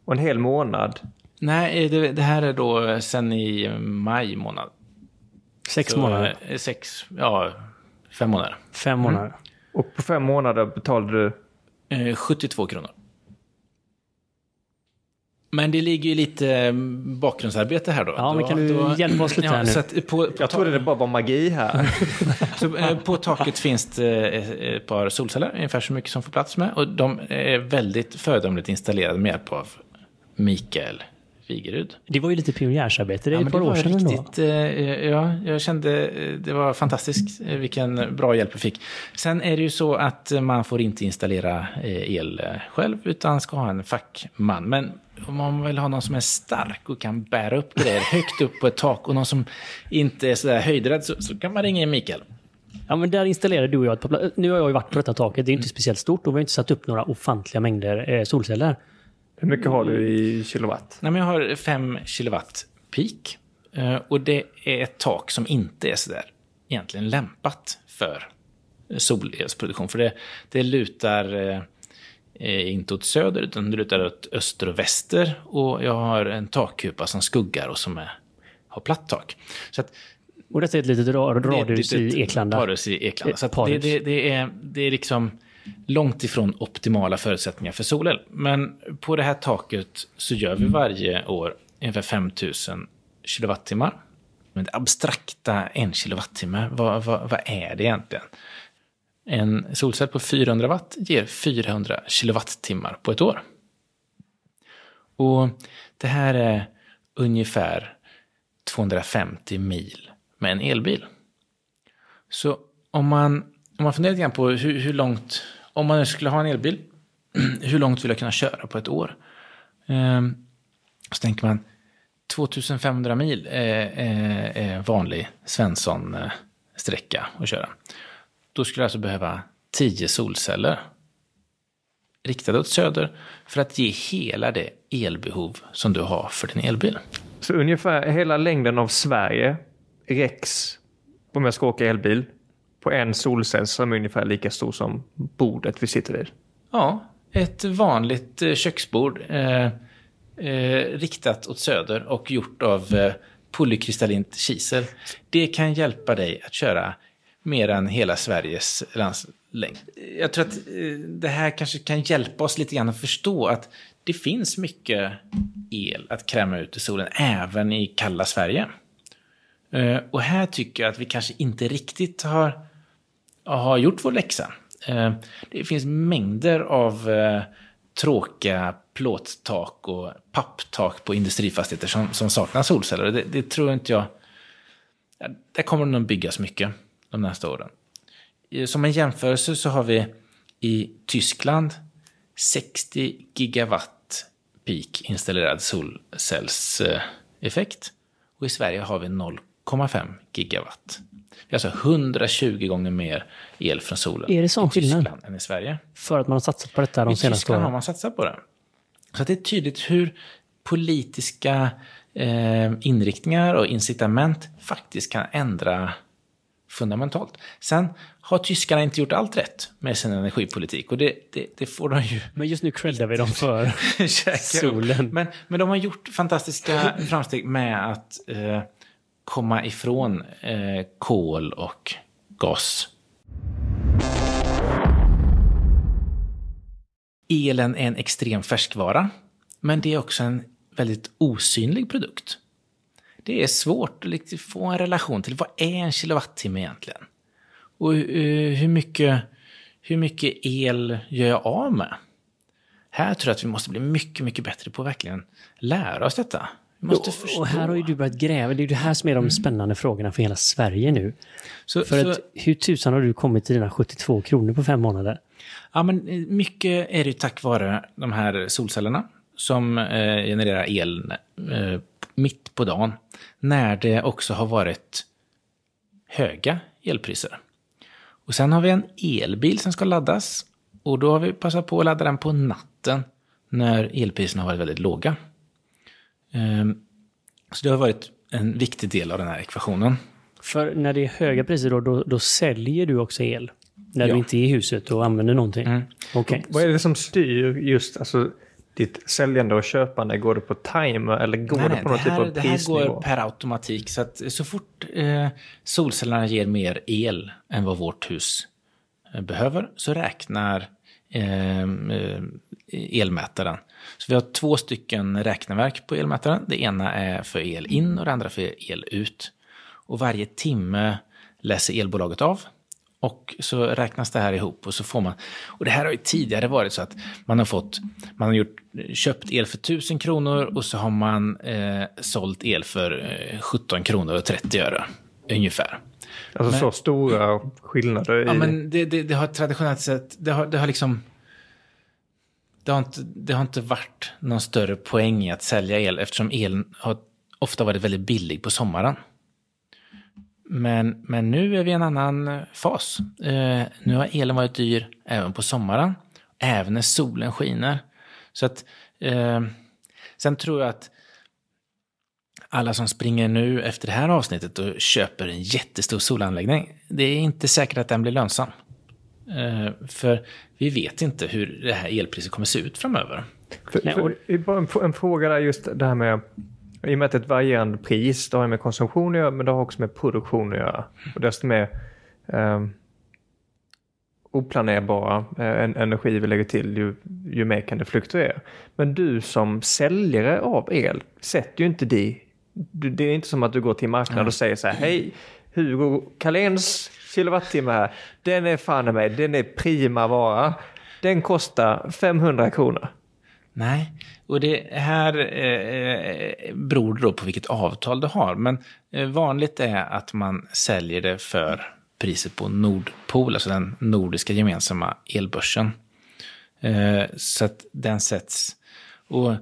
S2: och en hel månad.
S1: Nej, det, det här är då sen i maj månad.
S3: Sex
S1: Så,
S3: månader.
S1: eh, Sex, ja, fem månader.
S3: Fem månader.
S2: Och på fem månader betalade du...
S1: Eh, 72 kronor. Men det ligger ju lite eh, bakgrundsarbete här då.
S3: Ja, men kan du
S1: då-
S3: hjälpa oss lite
S1: ja,
S3: här nu?
S1: Så att på, på,
S2: Jag trodde det bara var magi här.
S1: så, eh, på taket finns det eh, ett par solceller, ungefär så mycket som får plats med. Och de är väldigt föredömligt installerade med hjälp av Mikael Wigerud.
S3: Det var ju lite pionjärsarbete. Det är
S1: Ja,
S3: ett par år sedan
S1: riktigt, eh, ja, jag kände eh, det var fantastiskt eh, vilken bra hjälp vi fick. Sen är det ju så att man får inte installera eh, el eh, själv utan ska ha en fackman. Men om man vill ha någon som är stark och kan bära upp grejer högt upp på ett tak och någon som inte är sådär höjdrädd så, så kan man ringa in Mikael.
S3: Ja, men där installerade du och jag ett par Nu har jag ju varit på detta taket. Det är inte speciellt stort och vi har inte satt upp några ofantliga mängder eh, solceller.
S2: Hur mycket har du i kilowatt?
S1: Nej, men jag har 5 kilowatt peak. Eh, Och det är ett tak som inte är sådär egentligen lämpat för solelsproduktion. För det, det lutar eh, eh, inte åt söder, utan det lutar åt öster och väster. Och jag har en takkupa som skuggar och som är, har platt tak. Så att
S3: Och detta är ett litet radhus i Eklanda.
S1: Parhus i Eklanda. Så att det, det, det, är, det är liksom långt ifrån optimala förutsättningar för solel. Men på det här taket så gör vi varje år ungefär 5000 kilowattimmar. Men det abstrakta en kilowattimme, vad, vad, vad är det egentligen? En solcell på 400 watt ger 400 kilowattimmar på ett år. Och det här är ungefär 250 mil med en elbil. Så om man, om man funderar lite grann på hur, hur långt, om man nu skulle ha en elbil, hur långt vill jag kunna köra på ett år? Ehm, så tänker man 2500 mil är vanlig Svensson-sträcka att köra. Då skulle jag alltså behöva 10 solceller riktade åt söder för att ge hela det elbehov som du har för din elbil.
S2: Så ungefär hela längden av Sverige räcks, om jag ska åka elbil, på en solcell som är ungefär lika stor som bordet vi sitter vid.
S1: Ja, ett vanligt eh, köksbord eh, eh, riktat åt söder och gjort av eh, polykristallint kisel. Det kan hjälpa dig att köra mer än hela Sveriges landslängd. Jag tror att eh, det här kanske kan hjälpa oss lite grann att förstå att det finns mycket el att kräma ut i solen även i kalla Sverige. Eh, Och här tycker jag att vi kanske inte riktigt har har gjort vår läxa. Eh, det finns mängder av eh, tråkiga plåttak och papptak på industrifastigheter som, som saknar solceller. Det, det tror inte jag... Där kommer det nog byggas mycket de nästa åren. Eh, som en jämförelse så har vi i Tyskland 60 gigawatt peak installerad solcellseffekt. Och i Sverige har vi 0,5 gigawatt. Det är alltså 120 gånger mer el från solen
S3: Är det sån
S1: i
S3: skillnad?
S1: Tyskland än i Sverige.
S3: För att man har satsat på detta de
S1: I
S3: senaste
S1: Tyskland har
S3: åren.
S1: man satsat på det. Så det är tydligt hur politiska eh, inriktningar och incitament faktiskt kan ändra fundamentalt. Sen har tyskarna inte gjort allt rätt med sin energipolitik och det, det, det får de ju
S3: Men just nu creddar vi dem för solen.
S1: Men, men de har gjort fantastiska framsteg med att eh, komma ifrån eh, kol och gas. Elen är en extrem färskvara, men det är också en väldigt osynlig produkt. Det är svårt att liksom få en relation till vad är en kilowattimme egentligen? Och eh, hur mycket, hur mycket el gör jag av med? Här tror jag att vi måste bli mycket, mycket bättre på att verkligen lära oss detta. Måste
S3: och,
S1: förstå.
S3: och här har ju du börjat gräva. Det är ju det här som är de spännande frågorna för hela Sverige nu.
S1: Så,
S3: För
S1: så,
S3: att hur tusan har du kommit till dina 72 kronor på fem månader?
S1: ja, men eh, mycket är det tack vare de här solcellerna som eh, genererar el eh, mitt på dagen. När det också har varit höga elpriser. Och sen har vi en elbil som ska laddas. Och då har vi passat på att ladda den på natten när elpriserna har varit väldigt låga. Ehm, Så det har varit en viktig del av den här ekvationen.
S3: För när det är höga priser då, då, då säljer du också el? När
S1: Ja.
S3: du inte är i huset och använder någonting?
S1: Mm.
S3: Okej.
S2: Vad är det som styr just alltså, ditt säljande och köpande? Går det på timer eller går
S1: Nej,
S2: det på någon
S1: det
S2: typ av
S1: det här
S2: prisnivå?
S1: går per automatik. Så att så fort eh, solcellerna ger mer el än vad vårt hus eh, behöver så räknar Ehm, eh, elmätaren. Så vi har två stycken räkneverk på elmätaren. Det ena är för el in och det andra för el ut. Och varje timme läser elbolaget av. Och så räknas det här ihop och så får man... Och det här har ju tidigare varit så att man har fått... Man har gjort, köpt el för 1000 kronor och så har man eh, sålt el för eh, 17 kronor och 30 öre. Ungefär.
S2: Alltså så stora skillnader i...
S1: Ja, men det, det, det har traditionellt sett, det har, det har liksom... Det har, inte, det har inte varit någon större poäng i att sälja el eftersom elen har ofta varit väldigt billig på sommaren. Men, men nu är vi i en annan eh, fas. Eh, nu har elen varit dyr även på sommaren, även när solen skiner. Så att, eh, sen tror jag att alla som springer nu efter det här avsnittet och köper en jättestor solanläggning, det är inte säkert att den blir lönsam. Eh, för vi vet inte hur det här elpriset kommer se ut framöver.
S2: För,
S3: Nej,
S2: för,
S3: och-
S2: det är bara en, en fråga där just det här med i och med att det är ett varierande pris, det har med konsumtion att göra, men det har också med produktion att göra. Och desto mer eh, oplanerbara eh, en, energi vi lägger till, ju, ju mer kan det fluktuera. Men du som säljare av el sätter ju inte di. Du, det är inte som att du går till marknaden och säger så här, hej, Hugo Carléns kilowattimme här, den är fan mig, den är prima vara. Den kostar 500 kronor.
S1: Nej, och det här eh, beror då på vilket avtal du har. Men eh, vanligt är att man säljer det för priset på Nordpol, alltså den nordiska gemensamma elbörsen. Eh, så att den sätts. Och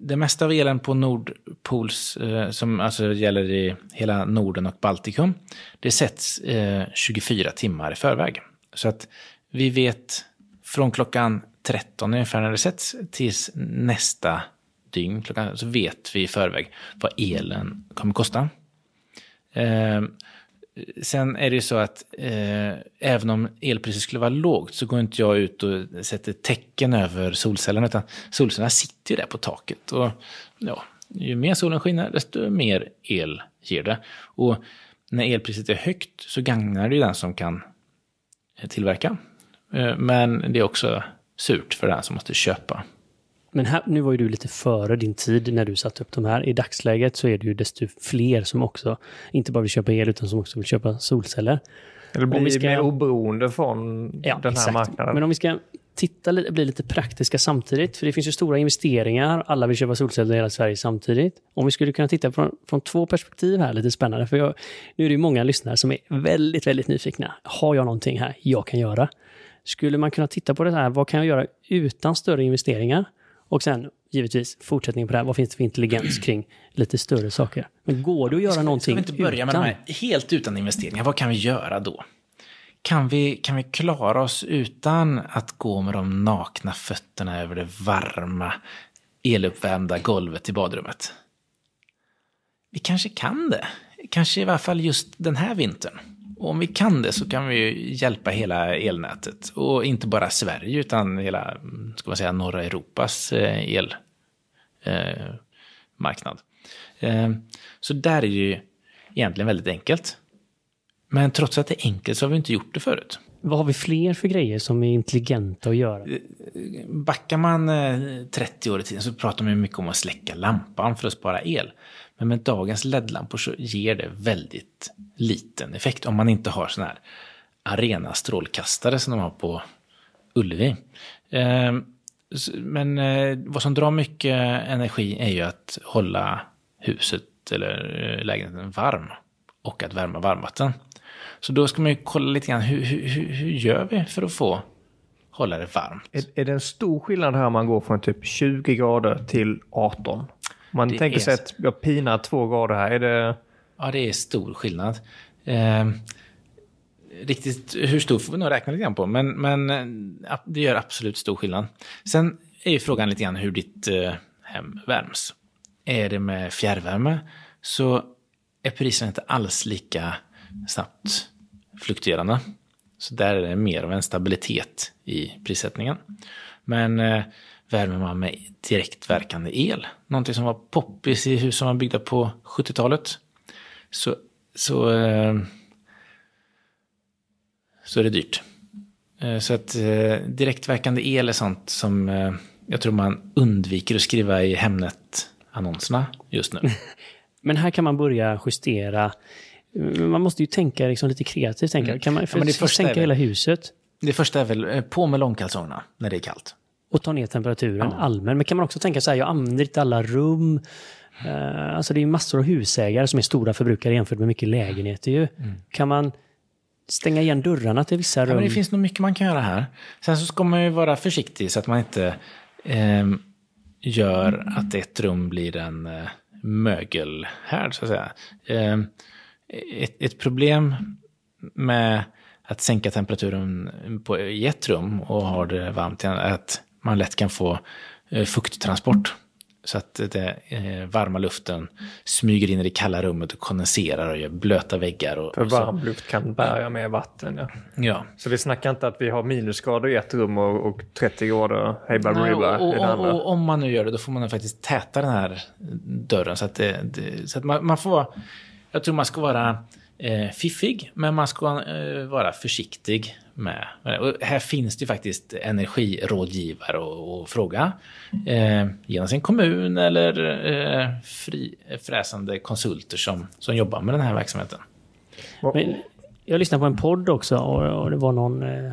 S1: det mesta av elen på Nordpols, eh, som alltså gäller i hela Norden och Baltikum, det sätts eh, 24 timmar i förväg. Så att vi vet från klockan 13 ungefär när det sätts tills nästa dygn klockan, så vet vi i förväg vad elen kommer kosta. Eh, Sen är det ju så att eh, även om elpriset skulle vara lågt så går inte jag ut och sätter tecken över solcellerna utan solcellerna sitter ju där på taket. Och ja, ju mer solen skiner desto mer el ger det. Och när elpriset är högt så gagnar det ju den som kan eh, tillverka. Eh, Men det är också surt för den som måste köpa.
S3: Men här, nu var ju du lite före din tid när du satte upp de här. I dagsläget så är det ju desto fler som också inte bara vill köpa el utan som också vill köpa solceller.
S2: Eller
S3: Om vi
S2: bli
S3: ska-
S2: mer oberoende från
S3: Ja,
S2: den här
S3: exakt.
S2: marknaden.
S3: Men om vi ska titta bli lite praktiska samtidigt, för det finns ju stora investeringar, alla vill köpa solceller i hela Sverige samtidigt. Om vi skulle kunna titta från, från två perspektiv här, lite spännande, för jag, nu är det ju många lyssnare som är väldigt, väldigt nyfikna. Har jag någonting här jag kan göra? Skulle man kunna titta på det här, vad kan jag göra utan större investeringar? Och sen givetvis fortsättningen på det här, vad finns det för intelligens kring lite större saker? Men går det att göra
S1: Ska,
S3: någonting
S1: ska vi inte börja med
S3: utan?
S1: de här helt utan investeringar? Vad kan vi göra då? Kan vi, kan vi klara oss utan att gå med de nakna fötterna över det varma eluppvärmda golvet i badrummet? Vi kanske kan det. Kanske i alla fall just den här vintern. Och om vi kan det så kan vi ju hjälpa hela elnätet. Och inte bara Sverige utan hela, ska man säga, norra Europas eh, elmarknad. Eh, så där är det ju egentligen väldigt enkelt. Men trots att det är enkelt så har vi inte gjort det förut.
S3: vad har vi fler för grejer som är intelligenta att göra?
S1: Backar man eh, 30 år i tiden så pratar man ju mycket om att släcka lampan för att spara el. Men med dagens LED-lampor så ger det väldigt liten effekt om man inte har sådana här arenastrålkastare som de har på Ullevi. Ehm, men eh, vad som drar mycket energi är ju att hålla huset eller eh, lägenheten varm och att värma varmvatten. Så då ska man ju kolla lite grann hur, hur, hur, hur gör vi för att få hålla det varmt?
S2: Är, är det en stor skillnad här om man går från typ 20 grader till 18? Man
S1: Det
S2: tänker sig
S1: så.
S2: att jag pinar två grader här, är det...
S1: Ja, det är stor skillnad. Eh, riktigt hur stor får vi nog räkna lite grann på, men, men eh, det gör absolut stor skillnad. Sen är ju frågan lite grann hur ditt eh, hem värms. Är det med fjärrvärme så är priserna inte alls lika snabbt fluktuerande. Så där är det mer av en stabilitet i prissättningen. Men eh, värmer man med direktverkande el, någonting som var poppis i hus som var byggda på 70-talet, så, så, eh, så är det dyrt. Eh, så att eh, direktverkande el är sånt som jag tror man undviker att skriva i Hemnet-annonserna just nu.
S3: Men här kan man börja justera. Man måste ju tänka liksom lite kreativt. Tänka. Kan man för
S1: men det första
S3: sänka
S1: väl-
S3: hela huset
S1: Det första är väl på med långkalsongerna när det är kallt.
S3: Och ta ner temperaturen allmänt. Men kan man också tänka så här, jag använder inte alla rum. Eh, alltså det är massor av husägare som är stora förbrukare jämfört med mycket lägenheter ju. Kan man stänga igen dörrarna till vissa
S1: Ja,
S3: rum?
S1: men det finns nog mycket man kan göra här. Sen så ska man ju vara försiktig så att man inte ehm, gör att ett rum blir en eh, mögelhärd, så att säga. Ehm, ett, ett problem med att sänka temperaturen på, i ett rum och ha det varmt att man lätt kan få eh, fukttransport. Så att det eh, varma luften smyger in i det kalla rummet och kondenserar och gör blöta väggar. Och,
S2: För varm luft kan bärga med vatten. Ja.
S1: Ja.
S2: Så vi snackar inte att vi har minusgrader i ett rum och, och 30 grader hej baberiba
S1: och,
S2: i det andra.
S1: och, om man nu gör det, då får man faktiskt täta den här dörren. Så att, det, det, så att man, man får. Jag tror man ska vara eh, fiffig, men man ska eh, vara försiktig med. Och här finns det ju faktiskt energirådgivare att att fråga. Eh, genom sin kommun eller eh, fri, fräsande konsulter som, som jobbar med den här verksamheten.
S3: Men jag lyssnade på en podd också och, och det var någon eh,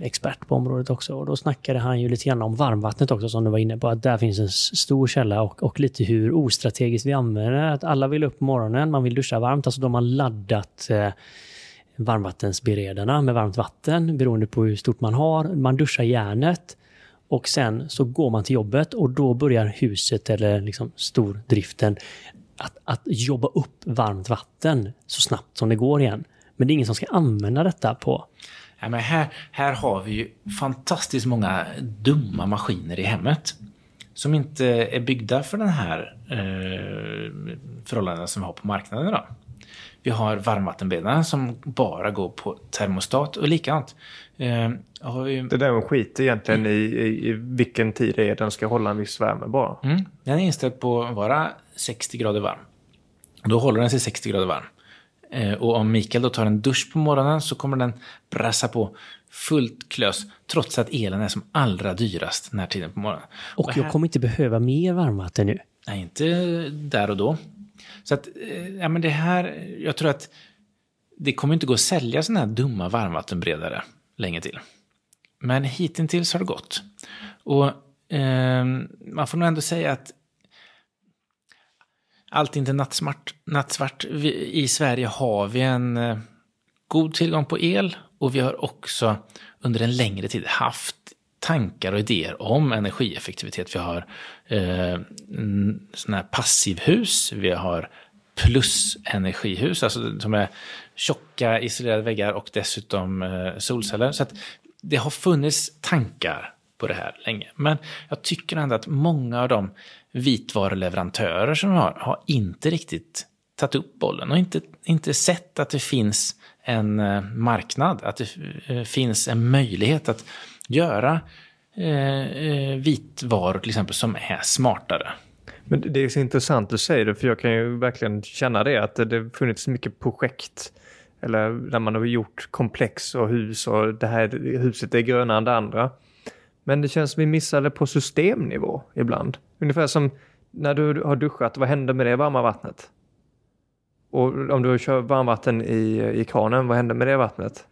S3: expert på området också. Och då snackade han ju lite grann om varmvattnet också som du var inne på. Att där finns en stor källa och, och lite hur ostrategiskt vi använder det. Att alla vill upp på morgonen, man vill duscha varmt. Alltså de har laddat eh, varmvattensberedarna med varmt vatten beroende på hur stort man har. Man duschar järnet och sen så går man till jobbet och då börjar huset eller liksom stordriften att, att jobba upp varmt vatten så snabbt som det går igen. Men det är ingen som ska använda detta på...
S1: Ja, men här, här har vi ju fantastiskt många dumma maskiner i hemmet. Som inte är byggda för den här eh, förhållandena som vi har på marknaden idag. Vi har varmvattenberedare som bara går på termostat och likadant. Eh, har vi,
S2: Det där med skit egentligen i, i, i vilken tid det är den ska hålla en viss värme bara.
S1: mm, den är inställd på att vara 60 grader varm. Då håller den sig 60 grader varm. Eh, och om Mikael då tar en dusch på morgonen så kommer den brassa på fullt klös trots att elen är som allra dyrast den här tiden på morgonen.
S3: Och
S1: här-
S3: jag kommer inte behöva mer varmvatten nu.
S1: Nej, inte där och då. Så att, eh, ja men det här, jag tror att det kommer inte gå att sälja sådana här dumma varmvattenberedare länge till. Men hittills har det gått. Och eh, man får nog ändå säga att allt är inte nattsvart. nattsvart. Vi, I Sverige har vi en eh, god tillgång på el och vi har också under en längre tid haft tankar och idéer om energieffektivitet. Vi har eh, sådana här passivhus, vi har plusenergihus, alltså som är tjocka isolerade väggar och dessutom eh, solceller. Så att det har funnits tankar på det här länge. Men jag tycker ändå att många av de vitvaruleverantörer som har, har inte riktigt tagit upp bollen och inte, inte sett att det finns en eh, marknad, att det eh, finns en möjlighet att göra eh, eh, vitvaror till exempel som är smartare.
S2: Men det är så intressant du säger det, för jag kan ju verkligen känna det, att det har funnits mycket projekt Eller när man har gjort komplex och hus och det här huset är grönare än det andra. Men det känns som vi missade på systemnivå ibland. Ungefär som när du har duschat, vad händer med det varma vattnet? Och om du kör varmvatten i, i kranen, vad händer med det vattnet?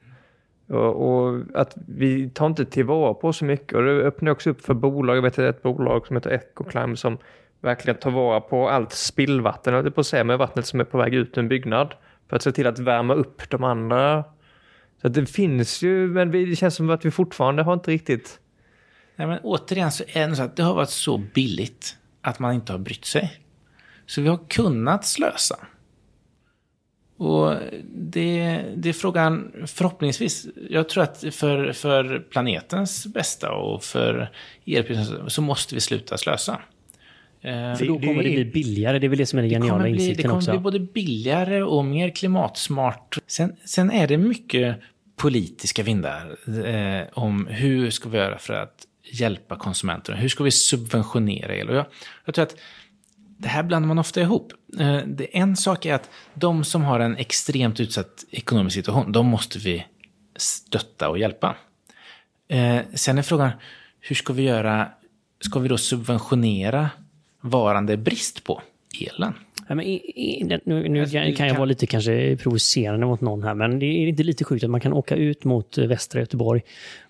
S2: Och, och, att vi tar inte tillvara på så mycket. Och det öppnar också upp för bolag. Jag vet ett bolag som heter Ecoclime som verkligen tar vara på allt spillvatten, eller på att säga, med vattnet som är på väg ut ur en byggnad. För att se till att värma upp de andra. Så det finns ju, men det känns som att vi fortfarande har inte riktigt...
S1: Nej, men återigen så är det så att det har varit så billigt att man inte har brytt sig. Så vi har kunnat slösa. Och det, det är frågan, förhoppningsvis, jag tror att för, för planetens bästa och för er så måste vi sluta slösa.
S3: Eh, för då kommer det bli billigare, det är väl det som är den geniala bli, insikten också.
S1: Det kommer
S3: också.
S1: bli både billigare och mer klimatsmart. Sen, sen är det mycket politiska vindar eh, om hur ska vi göra för att hjälpa konsumenterna? Hur ska vi subventionera el? Och jag, jag tror att det här blandar man ofta ihop. Eh, det, en sak är att de som har en extremt utsatt ekonomisk situation, de måste vi stötta och hjälpa. Eh, sen är frågan, hur ska vi göra? Ska vi då subventionera varande brist på elen?
S3: Ja, men i, i, nu, nu kan jag vara lite kanske provocerande mot någon här, men det är inte lite sjukt att man kan åka ut mot västra Göteborg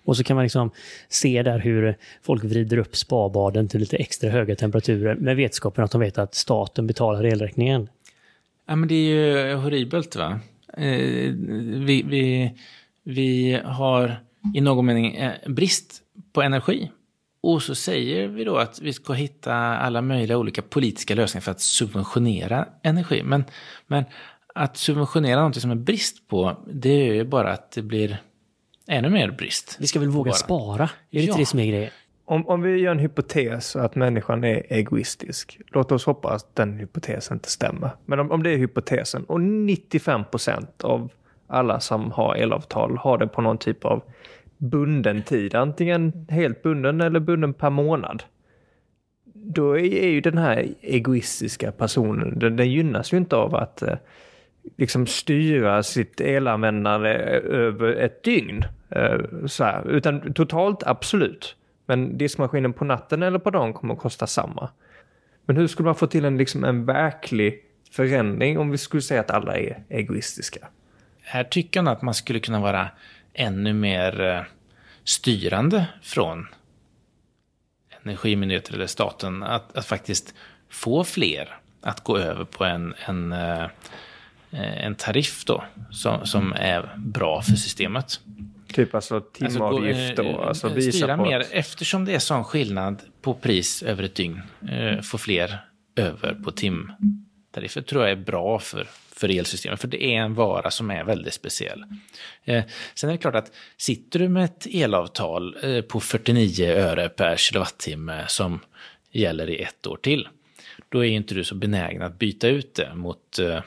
S3: och så kan man liksom se där hur folk vrider upp spabaden till lite extra höga temperaturer med vetskapen att de vet att staten betalar elräkningen.
S1: Ja, men det är ju horribelt va? Eh, vi, vi, vi har i någon mening eh, brist på energi och så säger vi då att vi ska hitta alla möjliga olika politiska lösningar för att subventionera energi. Men, men att subventionera något som är brist på, det är ju bara att det blir ännu mer brist.
S3: Vi ska väl våga bara. spara? Är det ja. inte det som är grejen?
S2: Om, om vi gör en hypotes att människan är egoistisk. Låt oss hoppas att den hypotesen inte stämmer. Men om, om det är hypotesen och 95 procent av alla som har elavtal har det på någon typ av bunden tid, antingen helt bunden eller bunden per månad. Då är ju den här egoistiska personen, den, den gynnas ju inte av att eh, liksom styra sitt elanvändande eh, över ett dygn. Eh, så här. Utan totalt absolut. Men diskmaskinen på natten eller på dagen kommer att kosta samma. Men hur skulle man få till en, liksom, en verklig förändring om vi skulle säga att alla är egoistiska?
S1: Här tycker jag att man skulle kunna vara ännu mer eh, styrande från energimyndigheter eller staten att, att faktiskt få fler att gå över på en, en, eh, en tariff då som, som är bra för systemet.
S2: Typ alltså timavgift då? Alltså,
S1: alltså visa styra mer, att... eftersom det är sån skillnad på pris över ett dygn, få fler över på timtariffer tror jag är bra för för elsystemet. För det är en vara som är väldigt speciell. Eh, sen är det klart att sitter du med ett elavtal eh, på 49 öre per kilowattimme som gäller i ett år till, då är inte du så benägen att byta ut det mot eh,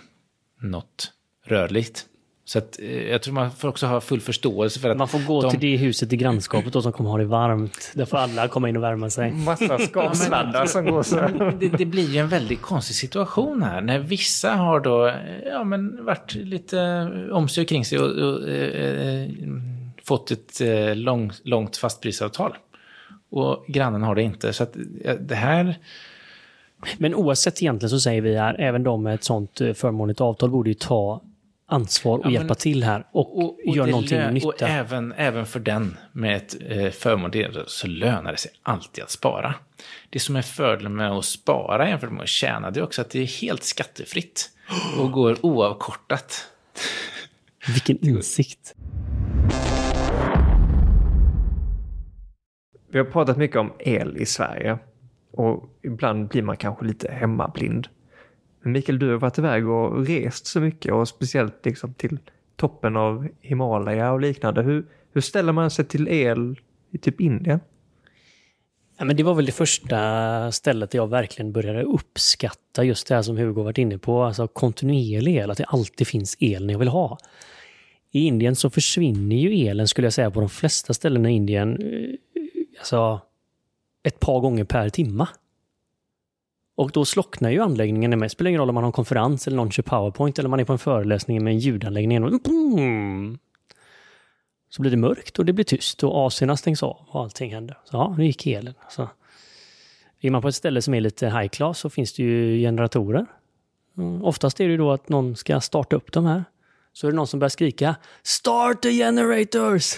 S1: något rörligt. Så att, eh, jag tror man får också ha full förståelse för att...
S3: Man får gå de... till det huset i grannskapet då som kommer ha det varmt. Där får alla komma in och värma sig.
S2: Massa skavsladdar som går så.
S1: Det, det, blir ju en väldigt konstig situation här. När vissa har då ja, men varit lite om sig kring sig och, och eh, fått ett eh, lång, långt fastprisavtal. Och grannen har det inte. Så att det här...
S3: Men oavsett egentligen så säger vi här, även de med ett sånt eh, förmånligt avtal borde ju ta ansvar och ja, hjälpa till här och, och, och göra någonting nytta.
S1: Och även, även för den med ett eh, förmånligt så lönar det sig alltid att spara. Det som är fördelen med att spara jämfört med att tjäna det är också att det är helt skattefritt och går oavkortat.
S3: Vilken insikt.
S2: Vi har pratat mycket om el i Sverige och ibland blir man kanske lite hemmablind. Mikael, du har varit iväg och rest så mycket och speciellt liksom till toppen av Himalaya och liknande. Hur, hur ställer man sig till el i typ Indien?
S3: Ja, men det var väl det första stället där jag verkligen började uppskatta just det här som Hugo varit inne på, alltså kontinuerlig el, att det alltid finns el när jag vill ha. I Indien så försvinner ju elen, skulle jag säga, på de flesta ställen i Indien, eh, alltså ett par gånger per timma. Och då slocknar ju anläggningen. Det spelar ingen roll om man har en konferens eller någon kör powerpoint eller man är på en föreläsning med en ljudanläggning. Och boom! Så blir det mörkt och det blir tyst och AC'na stängs av och allting händer. Så ja, nu gick elen. Så. Är man på ett ställe som är lite high class så finns det ju generatorer. Mm, oftast är det ju då att någon ska starta upp de här. Så är det någon som börjar skrika “Start the generators!”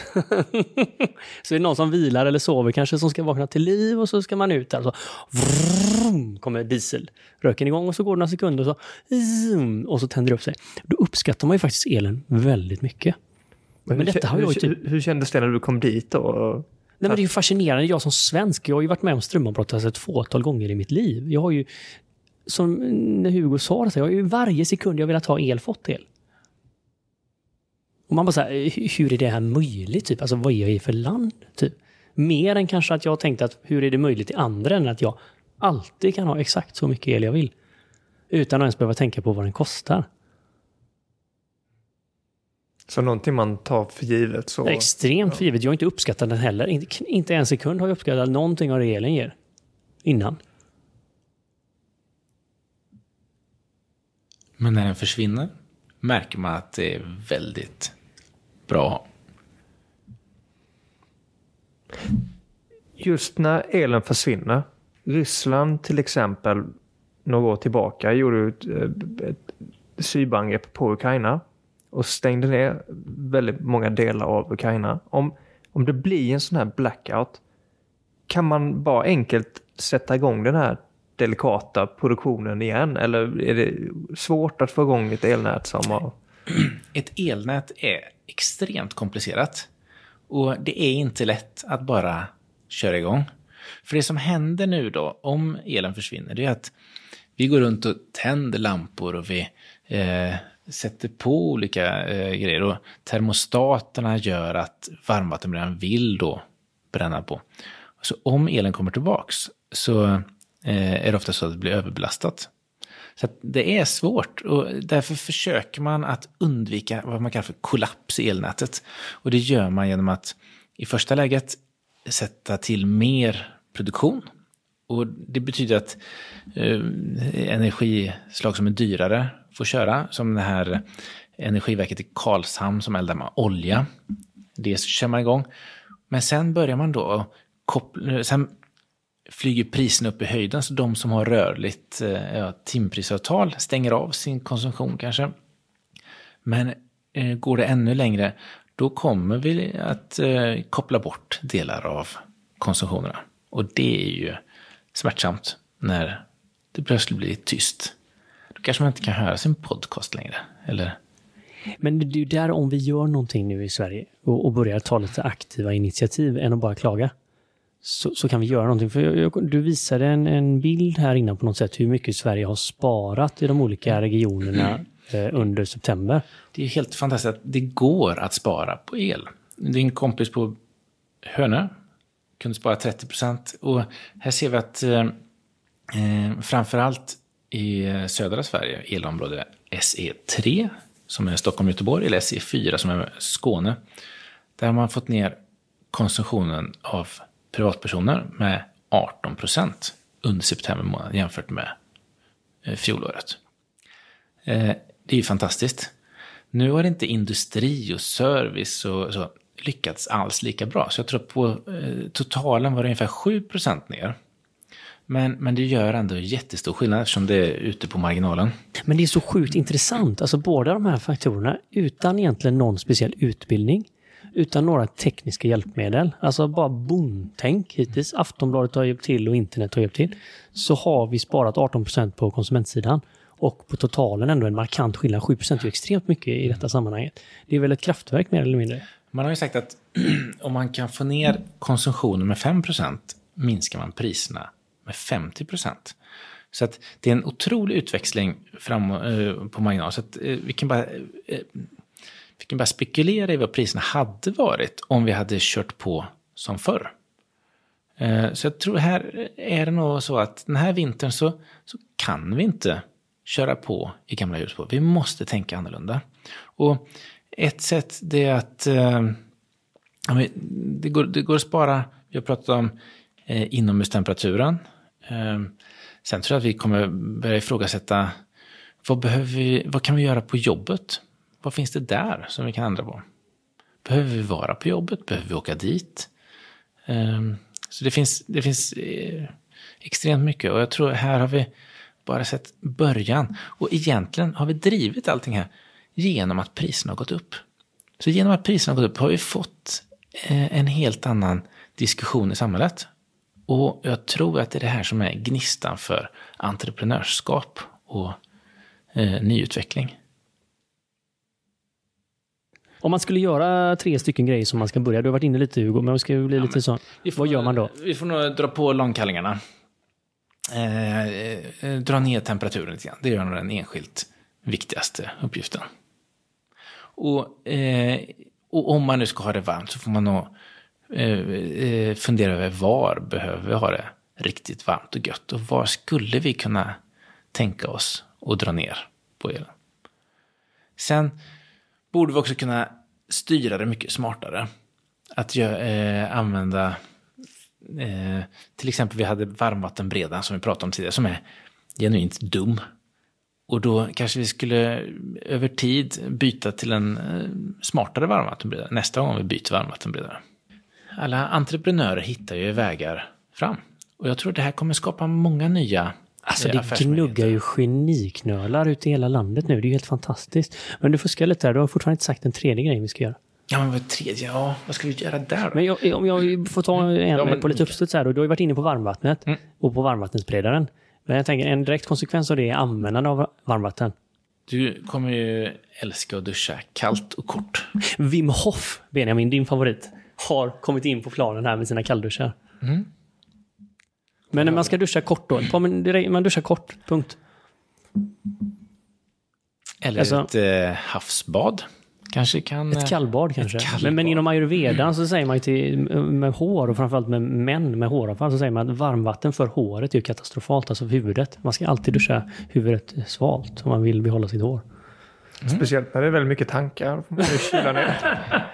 S3: Så är det någon som vilar eller sover kanske som ska vakna till liv och så ska man ut där. Så vrum, kommer dieselröken igång och så går det några sekunder och så, zoom, och så tänder det upp sig. Då uppskattar man ju faktiskt elen väldigt mycket.
S2: Men,
S3: Men
S2: hur,
S3: detta har jag ju
S2: hur,
S3: typ-
S2: hur kändes det när du kom dit då?
S3: Nej, men det är ju fascinerande. Jag som svensk, jag har ju varit med om strömavbrott alltså ett fåtal gånger i mitt liv. Jag har ju, som när Hugo sa det, jag har ju varje sekund jag velat ha el fått el. Och man bara så här, hur är det här möjligt? Typ? Alltså vad är jag i för land? Typ. Mer än kanske att jag har tänkt att hur är det möjligt i andra än att jag alltid kan ha exakt så mycket el jag vill. Utan att ens behöva tänka på vad den kostar.
S2: Så någonting man tar för givet så...
S3: Extremt för givet. Jag har inte uppskattat den heller. Inte, inte en sekund har jag uppskattat någonting av det elen ger. Innan.
S1: Men när den försvinner märker man att det är väldigt bra att ha.
S2: Just när elen försvinner. Ryssland till exempel några år tillbaka gjorde ett, eh, ett cyberangrepp på Ukraina och stängde ner väldigt många delar av Ukraina. Om, om det blir en sån här blackout kan man bara enkelt sätta igång den här delikata produktionen igen? Eller är det svårt att få igång ett elnät som har...
S1: Ett elnät är extremt komplicerat. Och det är inte lätt att bara köra igång. För det som händer nu då, om elen försvinner, det är att vi går runt och tänder lampor och vi eh, sätter på olika eh, grejer. Och termostaterna gör att varmvattenbrännaren vill då bränna på. Så om elen kommer tillbaks så eh, är det ofta så att det blir överbelastat. Så att det är svårt och därför försöker man att undvika vad man kallar för kollaps i elnätet. Och det gör man genom att i första läget sätta till mer produktion. Och det betyder att eh, energislag som är dyrare får köra, som det här energiverket i Karlshamn som eldar med olja. Det kör man igång. Men sen börjar man då koppla, sen flyger priserna upp i höjden, så de som har rörligt eh, ja, timprisavtal stänger av sin konsumtion kanske. Men eh, går det ännu längre, då kommer vi att eh, koppla bort delar av konsumtionerna. Och det är ju smärtsamt när det plötsligt blir tyst. Då kanske man inte kan höra sin podcast längre. Eller?
S3: Men det är ju där om vi gör någonting nu i Sverige och, och börjar ta lite aktiva initiativ än att bara klaga. Så, så kan vi göra någonting. För jag, jag, du visade en, en bild här innan på något sätt hur mycket Sverige har sparat i de olika regionerna eh, under september.
S1: Det är helt fantastiskt att det går att spara på el. Din kompis på Hönö kunde spara 30 procent. Och här ser vi att eh, eh, framförallt i södra Sverige, elområde SE3, som är Stockholm-Göteborg, eller SE4 som är Skåne, där har man fått ner konsumtionen av privatpersoner med 18 procent under september månad jämfört med eh, fjolåret. Eh, det är ju fantastiskt. Nu har inte industri och service och så lyckats alls lika bra. Så jag tror på eh, totalen var det ungefär 7 procent ner. Men, men det gör ändå jättestor skillnad eftersom det är ute på marginalen.
S3: Men det är så sjukt intressant. Alltså båda de här faktorerna utan egentligen någon speciell utbildning. Utan några tekniska hjälpmedel. Alltså bara bondtänk hittills. Aftonbladet har hjälpt till och internet har hjälpt till. Så har vi sparat 18% på konsumentsidan. Och på totalen ändå en markant skillnad. 7% är ju extremt mycket i detta sammanhanget. Det är väl ett kraftverk mer eller mindre.
S1: Man har ju sagt att om man kan få ner konsumtionen med 5% minskar man priserna med 50%. Så att det är en otrolig utväxling fram, eh, på marginal. Så att eh, vi kan bara eh, eh vi kan bara spekulera i vad priserna hade varit om vi hade kört på som förr. Eh, så jag tror här är det nog så att den här vintern så, så kan vi inte köra på i gamla hjulspår. Vi måste tänka annorlunda. Och ett sätt det är att eh, ja, det, går, det går att spara, vi har pratat om eh, inomhustemperaturen. Eh, Sen tror jag att vi kommer börja ifrågasätta vad, behöver vi, vad kan vi göra på jobbet? Vad finns det där som vi kan ändra på? Behöver vi vara på jobbet? Behöver vi åka dit? Ehm, så det finns, det finns eh, extremt mycket och jag tror här har vi bara sett början. Och egentligen har vi drivit allting här genom att priserna har gått upp. Så genom att priserna har gått upp har vi fått eh, en helt annan diskussion i samhället. Och jag tror att det är det här som är gnistan för entreprenörskap och eh, nyutveckling.
S3: Om man skulle göra tre stycken grejer som man ska börja, du har varit inne lite Hugo, men vi ska bli ja, lite så. Vad gör man då?
S1: Vi får nog dra på långkallingarna. Eh, eh, dra ner temperaturen lite grann. Det är nog den enskilt viktigaste uppgiften. Och, eh, och om man nu ska ha det varmt så får man nog eh, eh, fundera över var behöver vi ha det riktigt varmt och gött och var skulle vi kunna tänka oss att dra ner på elen. Sen borde vi också kunna styra det mycket smartare. Att eh, använda eh, till exempel vi hade varmvattenbredan som vi pratade om tidigare som är genuint dum. Och då kanske vi skulle över tid byta till en eh, smartare varmvattenberedare nästa gång vi byter varmvattenberedare. Alla entreprenörer hittar ju vägar fram. Och jag tror det här kommer skapa många nya
S3: Alltså det gnuggar ju geniknölar ut i hela landet nu. Det är ju helt fantastiskt. Men du fuskar lite där. Du har fortfarande inte sagt den tredje grejen vi ska göra.
S1: Ja, men vad tredje? Ja, vad ska vi göra där då?
S3: Men jag, om jag får ta en ja, men, på lite uppstuds här. Då. Du har ju varit inne på varmvattnet mm. och på varmvattensberedaren. Men jag tänker en direkt konsekvens av det är användande av varmvatten.
S1: Du kommer ju älska att duscha kallt och kort.
S3: Wim Hof, Benjamin, din favorit, har kommit in på planen här med sina kallduschar. Mm. Men när man ska duscha kort då? Man duschar kort, punkt.
S1: Eller alltså, ett eh, havsbad. Kanske kan...
S3: Ett kallbad kanske. Ett kallbad. Men, men inom ayurvedan så säger man ju till, med hår och framförallt med män med håravfall så säger man att varmvatten för håret är katastrofalt, alltså för huvudet. Man ska alltid duscha huvudet svalt om man vill behålla sitt hår.
S2: Mm. Speciellt när det är väldigt mycket tankar.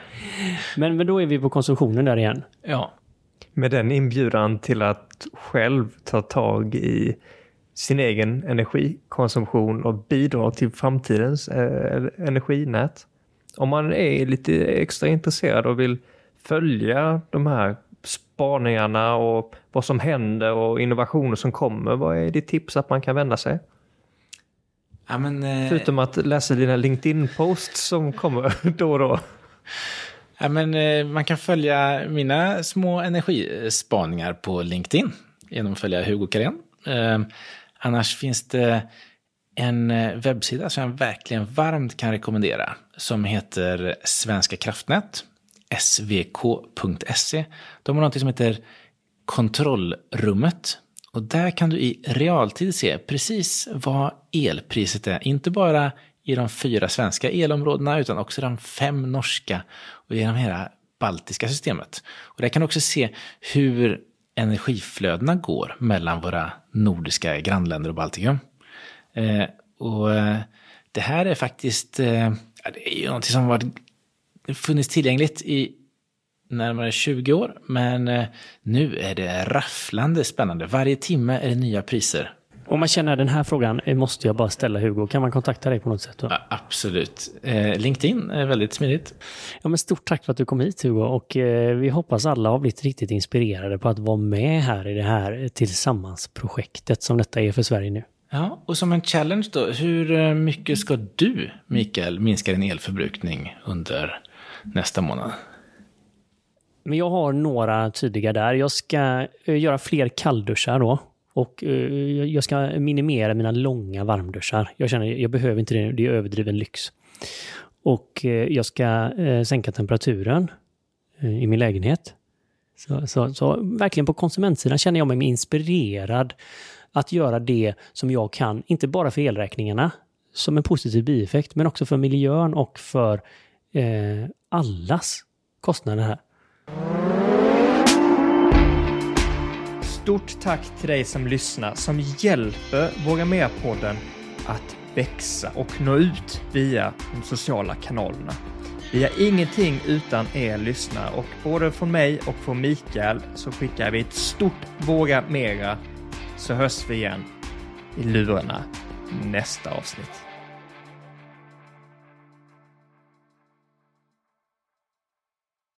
S3: men, men då är vi på konsumtionen där igen.
S1: Ja.
S2: Med den inbjudan till att själv ta tag i sin egen energikonsumtion och bidra till framtidens eh, energinät. Om man är lite extra intresserad och vill följa de här spaningarna och vad som händer och innovationer som kommer, vad är ditt tips att man kan vända sig?
S1: Ja, men, eh...
S2: Förutom att läsa dina LinkedIn-posts som kommer då och då.
S1: Ja, men, eh, man kan följa mina små energispaningar på LinkedIn genom att följa Hugo Karén. Ehm, annars finns det en eh, webbsida som jag verkligen varmt kan rekommendera som heter Svenska kraftnät, svk.se. De har något som heter Kontrollrummet. Och där kan du i realtid se precis vad elpriset är. Inte bara i de fyra svenska elområdena utan också de fem norska och genom hela baltiska systemet. Och där kan du också se hur energiflödena går mellan våra nordiska grannländer och Baltikum. Eh, och eh, det här är faktiskt, eh, det är ju någonting som varit, funnits tillgängligt i närmare 20 år, men eh, nu är det rafflande spännande. Varje timme är det nya priser.
S3: Om man känner den här frågan eh, måste jag bara ställa Hugo. Kan man kontakta dig på något sätt? Då?
S1: Ja, absolut. Eh, LinkedIn är väldigt smidigt.
S3: Ja, men stort tack för att du kom hit Hugo och eh, vi hoppas alla har blivit riktigt inspirerade på att vara med här i det här tillsammans-projektet som detta är för Sverige nu.
S1: Ja, och som en challenge då, hur eh, mycket ska du, Mikael, minska din elförbrukning under nästa månad?
S3: Men jag har några tydliga där. Jag ska eh, göra fler kallduschar då. Och eh, jag ska minimera mina långa varmduschar. Jag känner jag behöver inte det, det är överdriven lyx. Och eh, jag ska eh, sänka temperaturen i min lägenhet. Så, så, så verkligen på konsumentsidan känner jag mig inspirerad att göra det som jag kan, inte bara för elräkningarna som en positiv bieffekt, men också för miljön och för eh, allas kostnader här.
S2: Stort tack till dig som lyssnar, som hjälper Våga Mer-podden att växa och nå ut via de sociala kanalerna. Vi är ingenting utan er lyssnare och både från mig och från Mikael så skickar vi ett stort Våga Mera så hörs vi igen i lurarna nästa avsnitt.